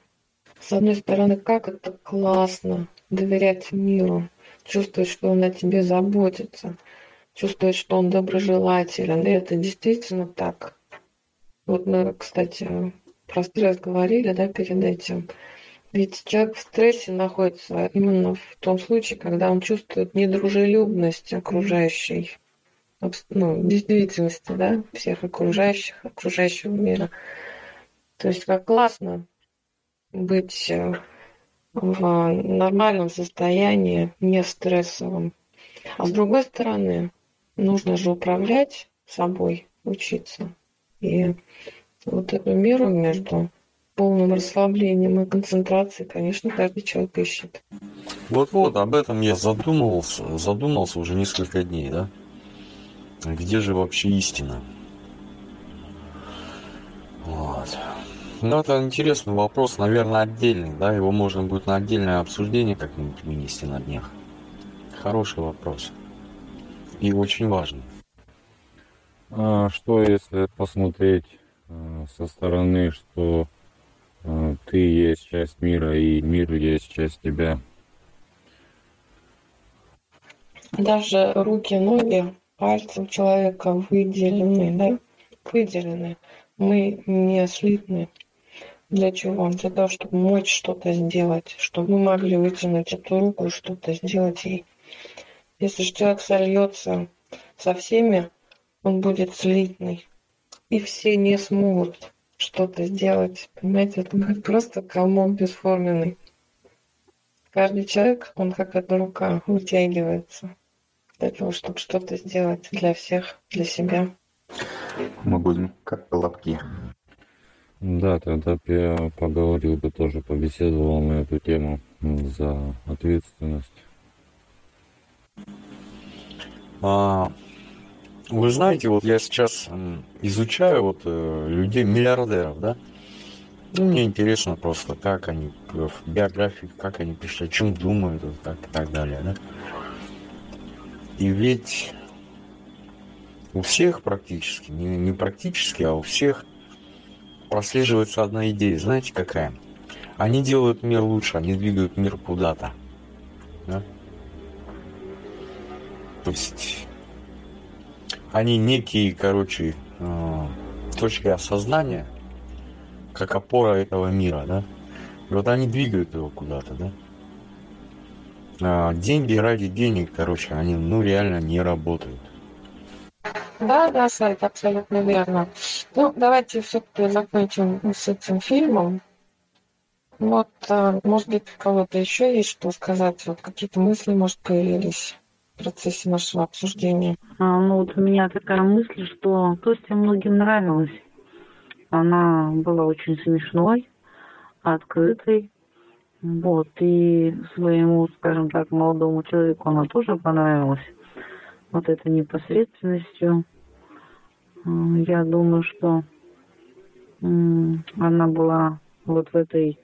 С одной стороны, как это классно доверять миру, чувствовать, что он о тебе заботится, чувствовать, что он доброжелателен. И это действительно так. Вот мы, кстати, про стресс говорили, да, перед этим. Ведь человек в стрессе находится именно в том случае, когда он чувствует недружелюбность окружающей, ну, действительности, да, всех окружающих, окружающего мира. То есть как классно быть э, в нормальном состоянии, не стрессовым. А с другой стороны, нужно же управлять собой, учиться. И вот эту меру между полным расслаблением и концентрацией, конечно, каждый человек ищет. Вот-вот, об этом я задумывался, задумался уже несколько дней, да? Где же вообще истина? Вот. Ну, это интересный вопрос, наверное, отдельный, да? Его можно будет на отдельное обсуждение как-нибудь вынести на днях. Хороший вопрос. И очень важный. А что если посмотреть э, со стороны, что ты есть часть мира, и мир есть часть тебя. Даже руки, ноги, пальцы человека выделены, да? Выделены. Мы не слитны. Для чего? Для того, чтобы мочь что-то сделать, чтобы мы могли вытянуть эту руку и что-то сделать ей. Если же человек сольется со всеми, он будет слитный. И все не смогут что-то сделать. Понимаете, это будет просто комок бесформенный. Каждый человек, он как одна рука, вытягивается для того, чтобы что-то сделать для всех, для себя. Мы будем как колобки. Да, тогда я поговорил бы тоже, побеседовал на эту тему за ответственность. А, вы знаете, вот я сейчас изучаю вот э, людей миллиардеров, да? Ну, мне интересно просто, как они в биографии, как они пишут, о чем думают, вот так и так далее, да? И ведь у всех практически, не, не практически, а у всех прослеживается одна идея. Знаете, какая? Они делают мир лучше, они двигают мир куда-то. Да? То есть они некие, короче, э, точки осознания, как опора этого мира, да? И вот они двигают его куда-то, да? А деньги ради денег, короче, они, ну, реально не работают. Да, да, Сайт, абсолютно верно. Ну, давайте все-таки закончим с этим фильмом. Вот, э, может быть, у кого-то еще есть что сказать, вот какие-то мысли, может, появились в процессе нашего обсуждения? А, ну вот у меня такая мысль, что Тосте многим нравилось. она была очень смешной, открытой. Вот, и своему, скажем так, молодому человеку она тоже понравилась. Вот этой непосредственностью. Я думаю, что она была вот в этой,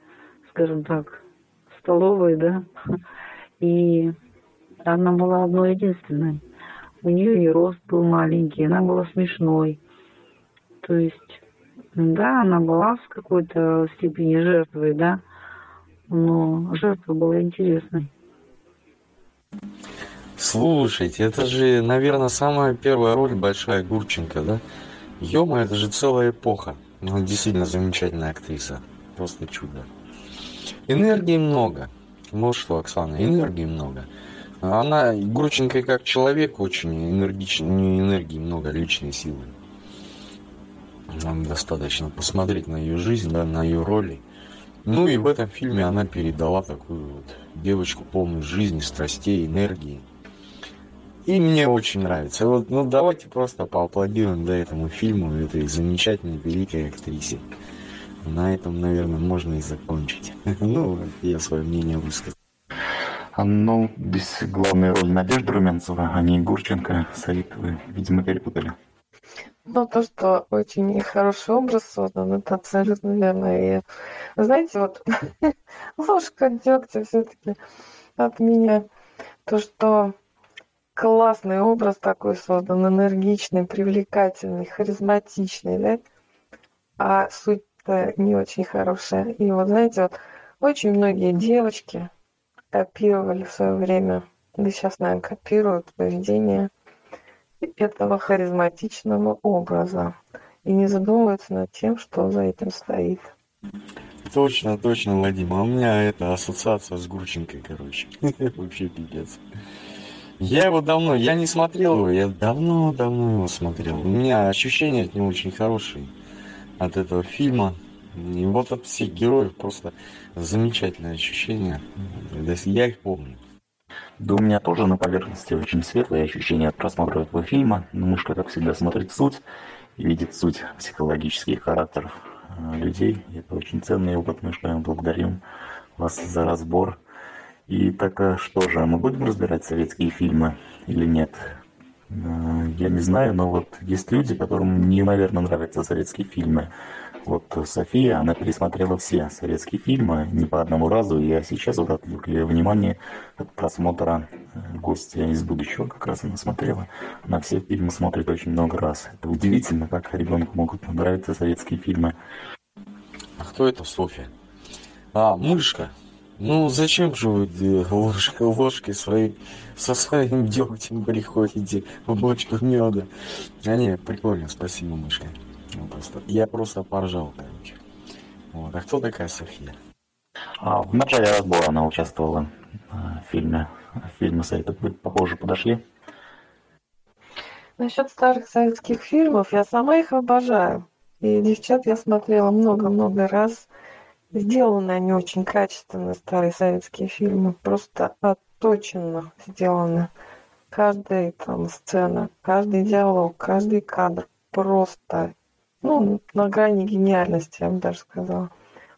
скажем так, столовой, да, и она была одной единственной. У нее и рост был маленький, она была смешной. То есть, да, она была в какой-то степени жертвой, да, но жертва была интересной. Слушайте, это же, наверное, самая первая роль большая Гурченко, да? Ёма, это же целая эпоха. Она действительно замечательная актриса. Просто чудо. Энергии много. Ну что, Оксана, энергии много. Она, Гурченко как человек, очень энергичный, не энергии много, личной силы. Нам достаточно посмотреть на ее жизнь, да, на ее роли. Ну и в этом фильме она передала такую вот девочку полную жизни, страстей, энергии. И мне очень нравится. Вот, ну давайте просто поаплодируем да, этому фильму, этой замечательной, великой актрисе. На этом, наверное, можно и закончить. Ну, я свое мнение высказал. Ну, здесь главная роль Надежда Румянцева, а не Гурченко. Саид, видимо, перепутали. Ну, то, что очень хороший образ создан, это абсолютно верно. И, знаете, вот ложка дегтя все-таки от меня. То, что классный образ такой создан, энергичный, привлекательный, харизматичный, да? А суть-то не очень хорошая. И вот, знаете, вот очень многие девочки копировали в свое время, да сейчас, наверное, копируют поведение этого харизматичного образа и не задумываются над тем, что за этим стоит. Точно, точно, Вадим. А у меня это ассоциация с Гурченкой, короче. Вообще пипец. Я его давно, я не смотрел его, я давно-давно его смотрел. У меня ощущения от него очень хорошие, от этого фильма. И вот от всех героев просто замечательное ощущение. Я их помню. Да у меня тоже на поверхности очень светлые ощущения от просмотра этого фильма. Но мышка, как всегда, смотрит суть и видит суть психологических характеров э, людей. Это очень ценный опыт, мышка. Благодарим вас за разбор. И так э, что же, мы будем разбирать советские фильмы или нет? Э, я не знаю, но вот есть люди, которым неимоверно нравятся советские фильмы. Вот София, она пересмотрела все советские фильмы не по одному разу, и сейчас вот отвлекли внимание от просмотра э, «Гостя из будущего», как раз она смотрела. Она все фильмы смотрит очень много раз. Это удивительно, как ребенку могут нравиться советские фильмы. А кто это София? А, мышка. Ну, зачем же вы ложкой, ложкой своей, со своим дегтем приходите в бочку меда? А не, прикольно, спасибо, мышка. Ну, просто, я просто поржал, короче. Вот. А кто такая София? А, в начале разбора она участвовала э, в фильме. Фильмы совета похоже подошли. Насчет старых советских фильмов, я сама их обожаю. И девчат я смотрела много-много раз. Сделаны они очень качественно, старые советские фильмы. Просто отточенно сделаны. Каждая там сцена, каждый диалог, каждый кадр просто ну, на грани гениальности, я бы даже сказала.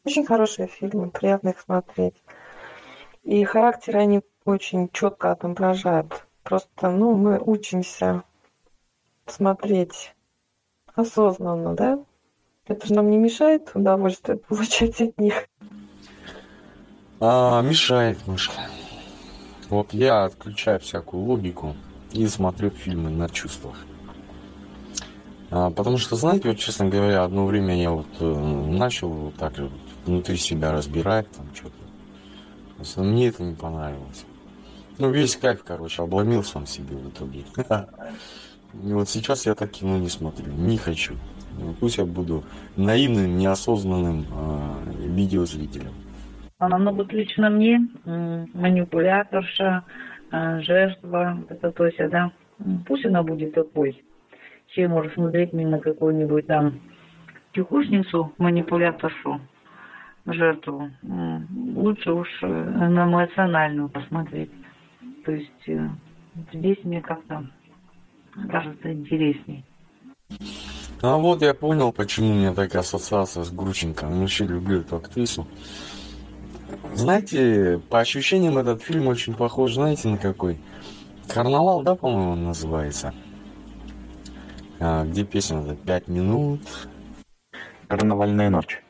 Очень хорошие фильмы, приятно их смотреть. И характеры они очень четко отображают. Просто, ну, мы учимся смотреть осознанно, да? Это же нам не мешает удовольствие получать от них. А, мешает, мышка. Вот я отключаю всякую логику и смотрю фильмы на чувствах. А, потому что, знаете, вот, честно говоря, одно время я вот э, начал вот так вот внутри себя разбирать там что-то. Мне это не понравилось. Ну, весь кайф, короче, обломил сам себе в итоге. И вот сейчас я так кино не смотрю, не хочу. Ну, пусть я буду наивным, неосознанным э, видеозрителем. Она, ну вот лично мне манипуляторша, жертва, это то есть, да, пусть она будет такой чем может смотреть на какую-нибудь там тихушницу, манипуляторшу, жертву. Лучше уж э, на эмоциональную посмотреть. То есть э, здесь мне как-то кажется интересней. А вот я понял, почему у меня такая ассоциация с Грученко. Я вообще люблю эту актрису. Знаете, по ощущениям этот фильм очень похож, знаете, на какой? Карнавал, да, по-моему, называется? А, где песня-то? Пять минут. Карнавальная ночь.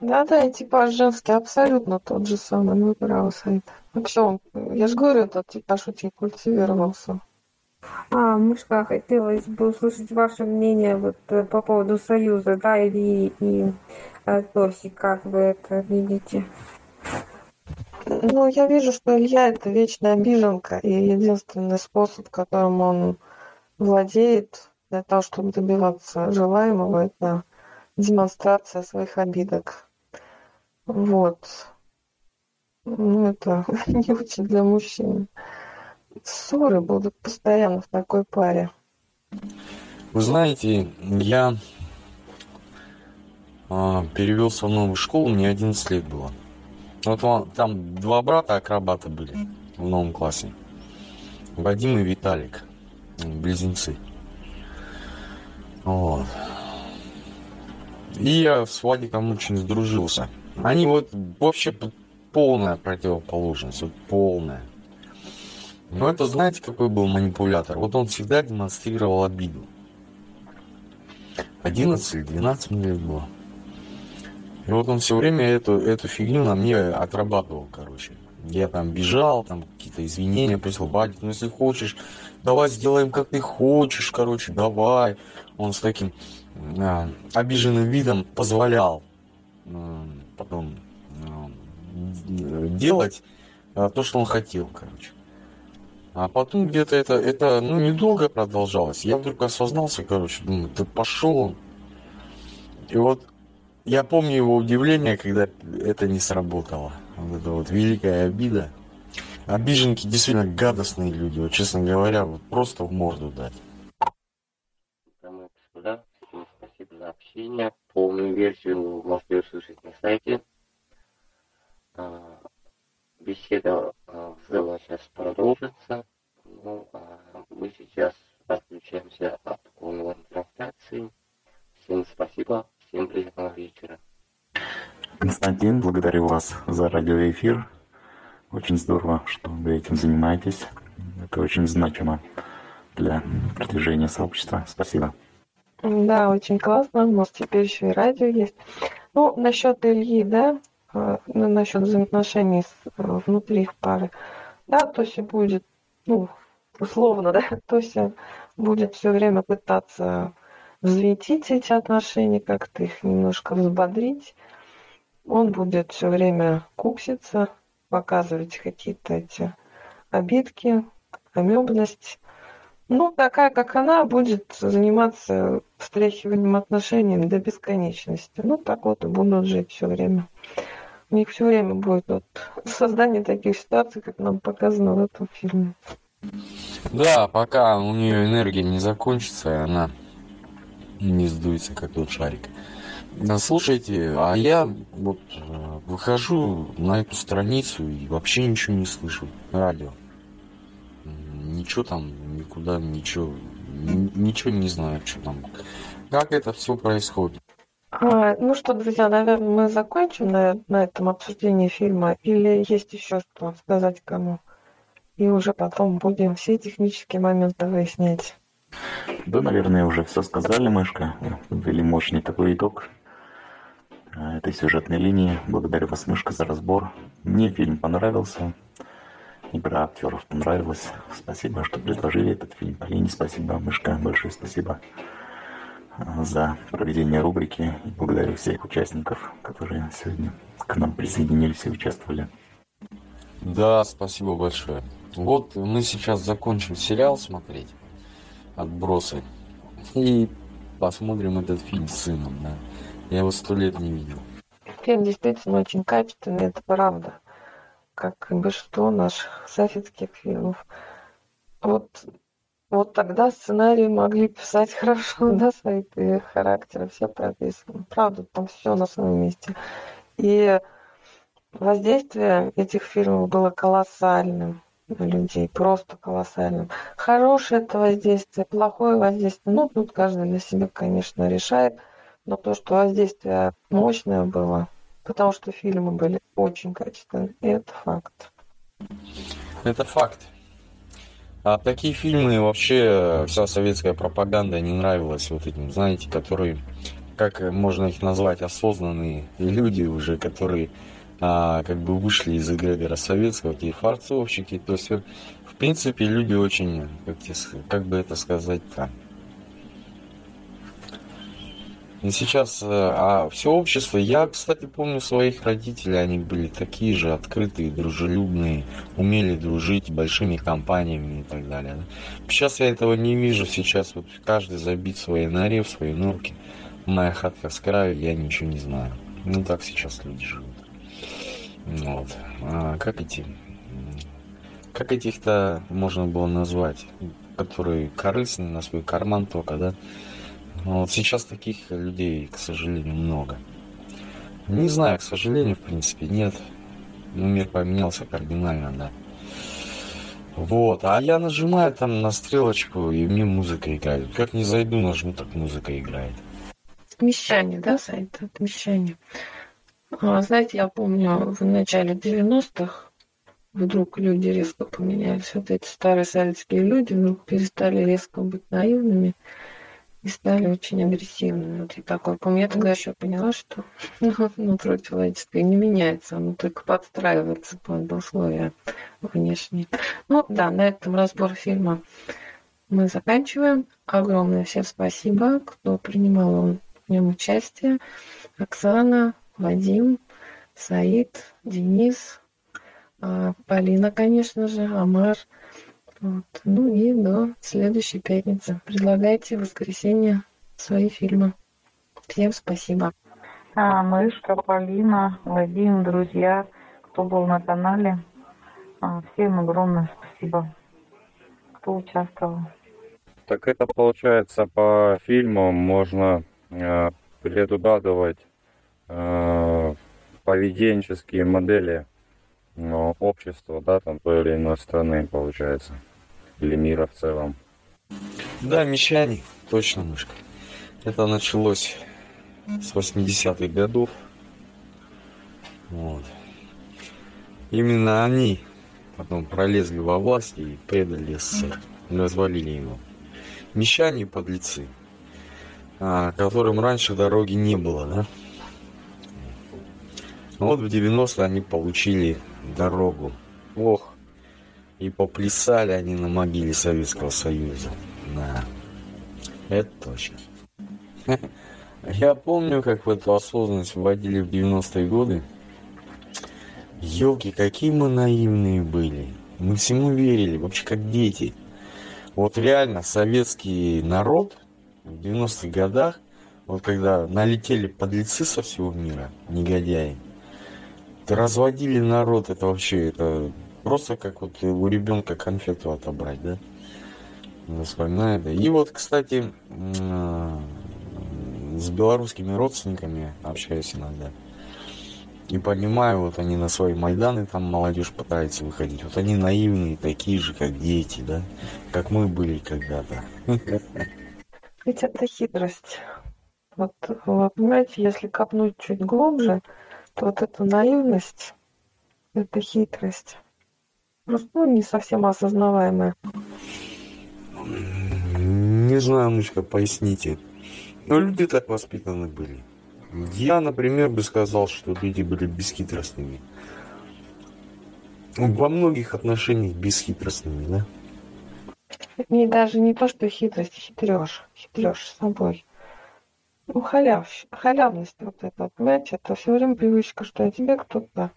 Да-да, и типаж женский абсолютно тот же самый, ну право сайт. Вообще, я же говорю, этот типаж очень культивировался. А, Мышка, хотелось бы услышать ваше мнение вот э, по поводу союза, да, Ильи и э, Тоси, как вы это видите? Ну, я вижу, что Илья это вечная обиженка, и единственный способ, которым он владеет для того, чтобы добиваться желаемого, это демонстрация своих обидок. Вот. Ну, это не очень для мужчин. Ссоры будут постоянно в такой паре. Вы знаете, я а, перевелся в новую школу, мне 11 лет было. Вот там два брата акробата были в новом классе. Вадим и Виталик. Близнецы. Вот. И я с Владиком очень сдружился. Они вот вообще полная противоположность, вот полная. Но это знаете, какой был манипулятор? Вот он всегда демонстрировал обиду. 11 или 12 мне лет было. И вот он все время эту, эту фигню на мне отрабатывал, короче. Я там бежал, там какие-то извинения просил, Вадик, ну если хочешь, давай сделаем как ты хочешь, короче, давай. Он с таким а, обиженным видом позволял а, потом а, делать а, то, что он хотел, короче. А потом где-то это, это, ну, недолго продолжалось. Я вдруг осознался, короче, думаю, ты пошел. И вот я помню его удивление, когда это не сработало. Вот это вот великая обида. Обиженки действительно гадостные люди, вот честно говоря, вот просто в морду дать. Дамы и господа, всем общение. Полную версию можете услышать на сайте. А, беседа а, в целом сейчас продолжится. Ну, а мы сейчас отключаемся от онлайн-трансляции. Всем спасибо, всем приятного вечера. Константин, благодарю вас за радиоэфир. Очень здорово, что вы этим занимаетесь. Это очень значимо для продвижения сообщества. Спасибо. Да, очень классно. У нас теперь еще и радио есть. Ну, насчет Ильи, да, э, ну, насчет взаимоотношений с, э, внутри их пары. Да, Тося будет, ну, условно, да, Тося будет все время пытаться взвинтить эти отношения, как-то их немножко взбодрить. Он будет все время кукситься, показывать какие-то эти обидки, амебность. Ну, такая, как она, будет заниматься встряхиванием отношений до бесконечности. Ну, так вот и будут жить все время. У них все время будет вот создание таких ситуаций, как нам показано в этом фильме. Да, пока у нее энергия не закончится, и она не сдуется, как тот шарик. Слушайте, а я вот э, выхожу на эту страницу и вообще ничего не слышу. Радио. Ничего там, никуда, ничего, ничего не знаю, что там. Как это все происходит? А, ну что, друзья, наверное, мы закончим на, на этом обсуждении фильма. Или есть еще что сказать кому? И уже потом будем все технические моменты выяснять. Да, наверное, уже все сказали, Мышка. Ввели мощный такой итог этой сюжетной линии. Благодарю вас, Мышка, за разбор. Мне фильм понравился. Игра актеров понравилась. Спасибо, что предложили этот фильм. Полине спасибо, Мышка, большое спасибо за проведение рубрики. И благодарю всех участников, которые сегодня к нам присоединились и участвовали. Да, спасибо большое. Вот мы сейчас закончим сериал смотреть «Отбросы» и посмотрим этот фильм с сыном, да. Я его сто лет не видел. Фильм действительно очень качественный, это правда. Как и большинство наших советских фильмов. Вот, вот тогда сценарии могли писать хорошо, да, свои характеры, все прописаны. Правда, там все на своем месте. И воздействие этих фильмов было колоссальным. на людей, просто колоссальным. Хорошее это воздействие, плохое воздействие, ну, тут каждый для себя, конечно, решает, но то, что воздействие мощное было, потому что фильмы были очень качественные, это факт. Это факт. А такие фильмы вообще вся советская пропаганда не нравилась вот этим, знаете, которые, как можно их назвать, осознанные люди уже, которые а, как бы вышли из эгрегора советского, такие фарцовщики. То есть, в принципе, люди очень, как, как бы это сказать-то, и сейчас, э, а все общество, я, кстати, помню своих родителей, они были такие же открытые, дружелюбные, умели дружить большими компаниями и так далее. Сейчас я этого не вижу, сейчас вот каждый забит в своей норе, в своей норке. Моя хатка с краю, я ничего не знаю. Ну так сейчас люди живут. Вот. А как эти... Как этих-то можно было назвать? Которые корыстные на свой карман только, да? Но вот сейчас таких людей, к сожалению, много. Не знаю, к сожалению, в принципе, нет. Но мир поменялся кардинально, да. Вот, а я нажимаю там на стрелочку, и мне музыка играет. Как не зайду, нажму, так музыка играет. Отмещание, да, сайт? Отмещание. А, знаете, я помню, в начале 90-х вдруг люди резко поменялись. Вот эти старые советские люди вдруг перестали резко быть наивными и стали очень агрессивными. И такой. Помню, я тогда еще поняла, что нутро человеческое не меняется, оно только подстраивается под условия внешние. Ну да, на этом разбор фильма мы заканчиваем. Огромное всем спасибо, кто принимал в нем участие. Оксана, Вадим, Саид, Денис, а, Полина, конечно же, Амар. Вот. Ну и до следующей пятницы. Предлагайте в воскресенье свои фильмы. Всем спасибо. А, Мышка, Полина, Вадим, друзья, кто был на канале. А, всем огромное спасибо, кто участвовал. Так это получается по фильмам можно э, предугадывать э, поведенческие модели э, общества, да, там той или иной страны, получается, или мира в целом. Да, мещане, точно, мышка. Это началось с 80-х годов. Вот. Именно они потом пролезли во власть и предали СССР, развалили его. Мещане и подлецы, а, которым раньше дороги не было, да? Вот в 90-е они получили дорогу. Ох, и поплясали они на могиле Советского Союза. Да, это точно. Я помню, как в эту осознанность вводили в 90-е годы. Елки, какие мы наивные были. Мы всему верили, вообще как дети. Вот реально советский народ в 90-х годах, вот когда налетели подлецы со всего мира, негодяи, разводили народ, это вообще, это просто как вот у ребенка конфету отобрать, да? Вспоминает. И вот, кстати, с белорусскими родственниками общаюсь иногда. И понимаю, вот они на свои Майданы, там молодежь пытается выходить. Вот они наивные, такие же, как дети, да? Как мы были когда-то. Ведь это хитрость. Вот, понимаете, если копнуть чуть глубже, вот эта наивность, это хитрость. Просто ну, не совсем осознаваемая. Не знаю, Мышка, поясните. Но люди так воспитаны были. Я, например, бы сказал, что люди были бесхитростными. Во многих отношениях бесхитростными, да? Не даже не то, что хитрость, хитрешь, хитрешь собой ну, халяв, халявность вот эта, понимаете, это все время привычка, что о тебе кто-то,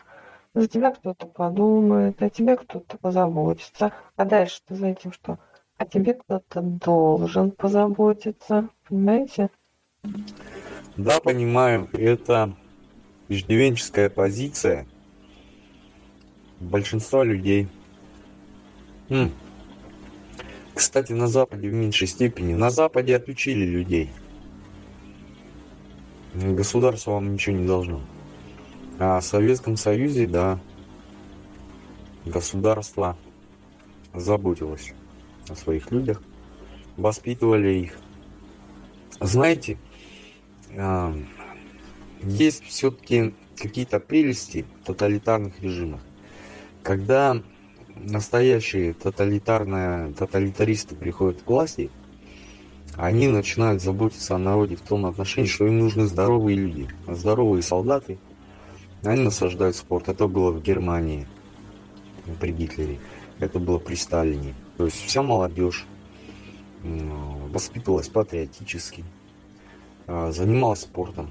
за тебя кто-то подумает, о тебе кто-то позаботится, а дальше ты за этим что? О тебе кто-то должен позаботиться, понимаете? Да, понимаю, это иждивенческая позиция большинства людей. М. Кстати, на Западе в меньшей степени. На Западе отучили людей – Государство вам ничего не должно. А в Советском Союзе, да, государство заботилась о своих людях, воспитывали их. Знаете, а, есть все-таки какие-то прелести в тоталитарных режимах, когда настоящие тоталитарные тоталитаристы приходят к власти, они начинают заботиться о народе в том отношении, что им нужны здоровые люди, здоровые солдаты. Они насаждают спорт. Это было в Германии при Гитлере, это было при Сталине. То есть вся молодежь воспитывалась патриотически, а, занималась спортом.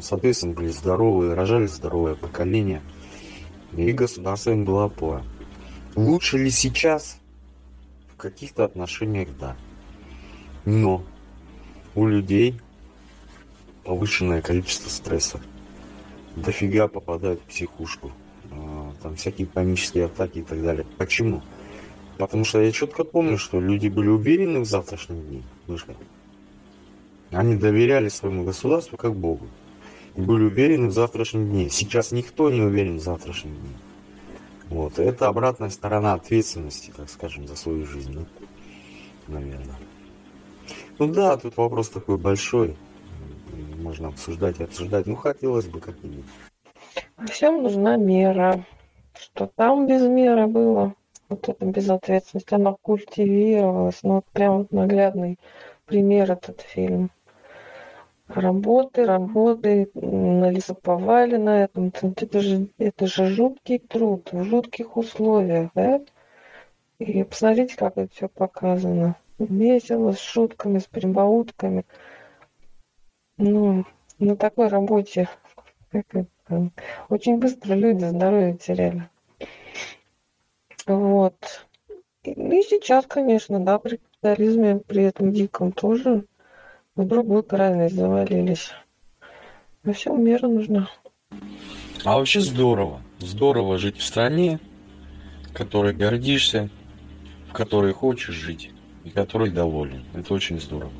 Соответственно, были здоровые, рожали здоровое поколение. И государство им было опора. Лучше ли сейчас? В каких-то отношениях да. Но у людей повышенное количество стресса. Дофига попадают в психушку. А, там всякие панические атаки и так далее. Почему? Потому что я четко помню, что люди были уверены в завтрашнем дне. Вышли. Они доверяли своему государству как Богу. И были уверены в завтрашнем дне. Сейчас никто не уверен в завтрашнем дне. Вот. Это обратная сторона ответственности, так скажем, за свою жизнь. Ну, наверное. Ну да, тут вопрос такой большой. Можно обсуждать и обсуждать. Ну, хотелось бы как-нибудь. Всем нужна мера. Что там без меры было, вот эта безответственность, она культивировалась. Ну, вот прям вот наглядный пример этот фильм. Работы, работы, налисоповали на этом. Это же, это же жуткий труд в жутких условиях, да? И посмотрите, как это все показано. Весело, с шутками, с прибаутками. Ну, на такой работе очень быстро люди здоровье теряли. Вот. И сейчас, конечно, да, при капитализме, при этом диком тоже в другую крайность завалились. Во всем мира нужна. А вообще здорово. Здорово жить в стране, которой гордишься, в которой хочешь жить и которой доволен. Это очень здорово.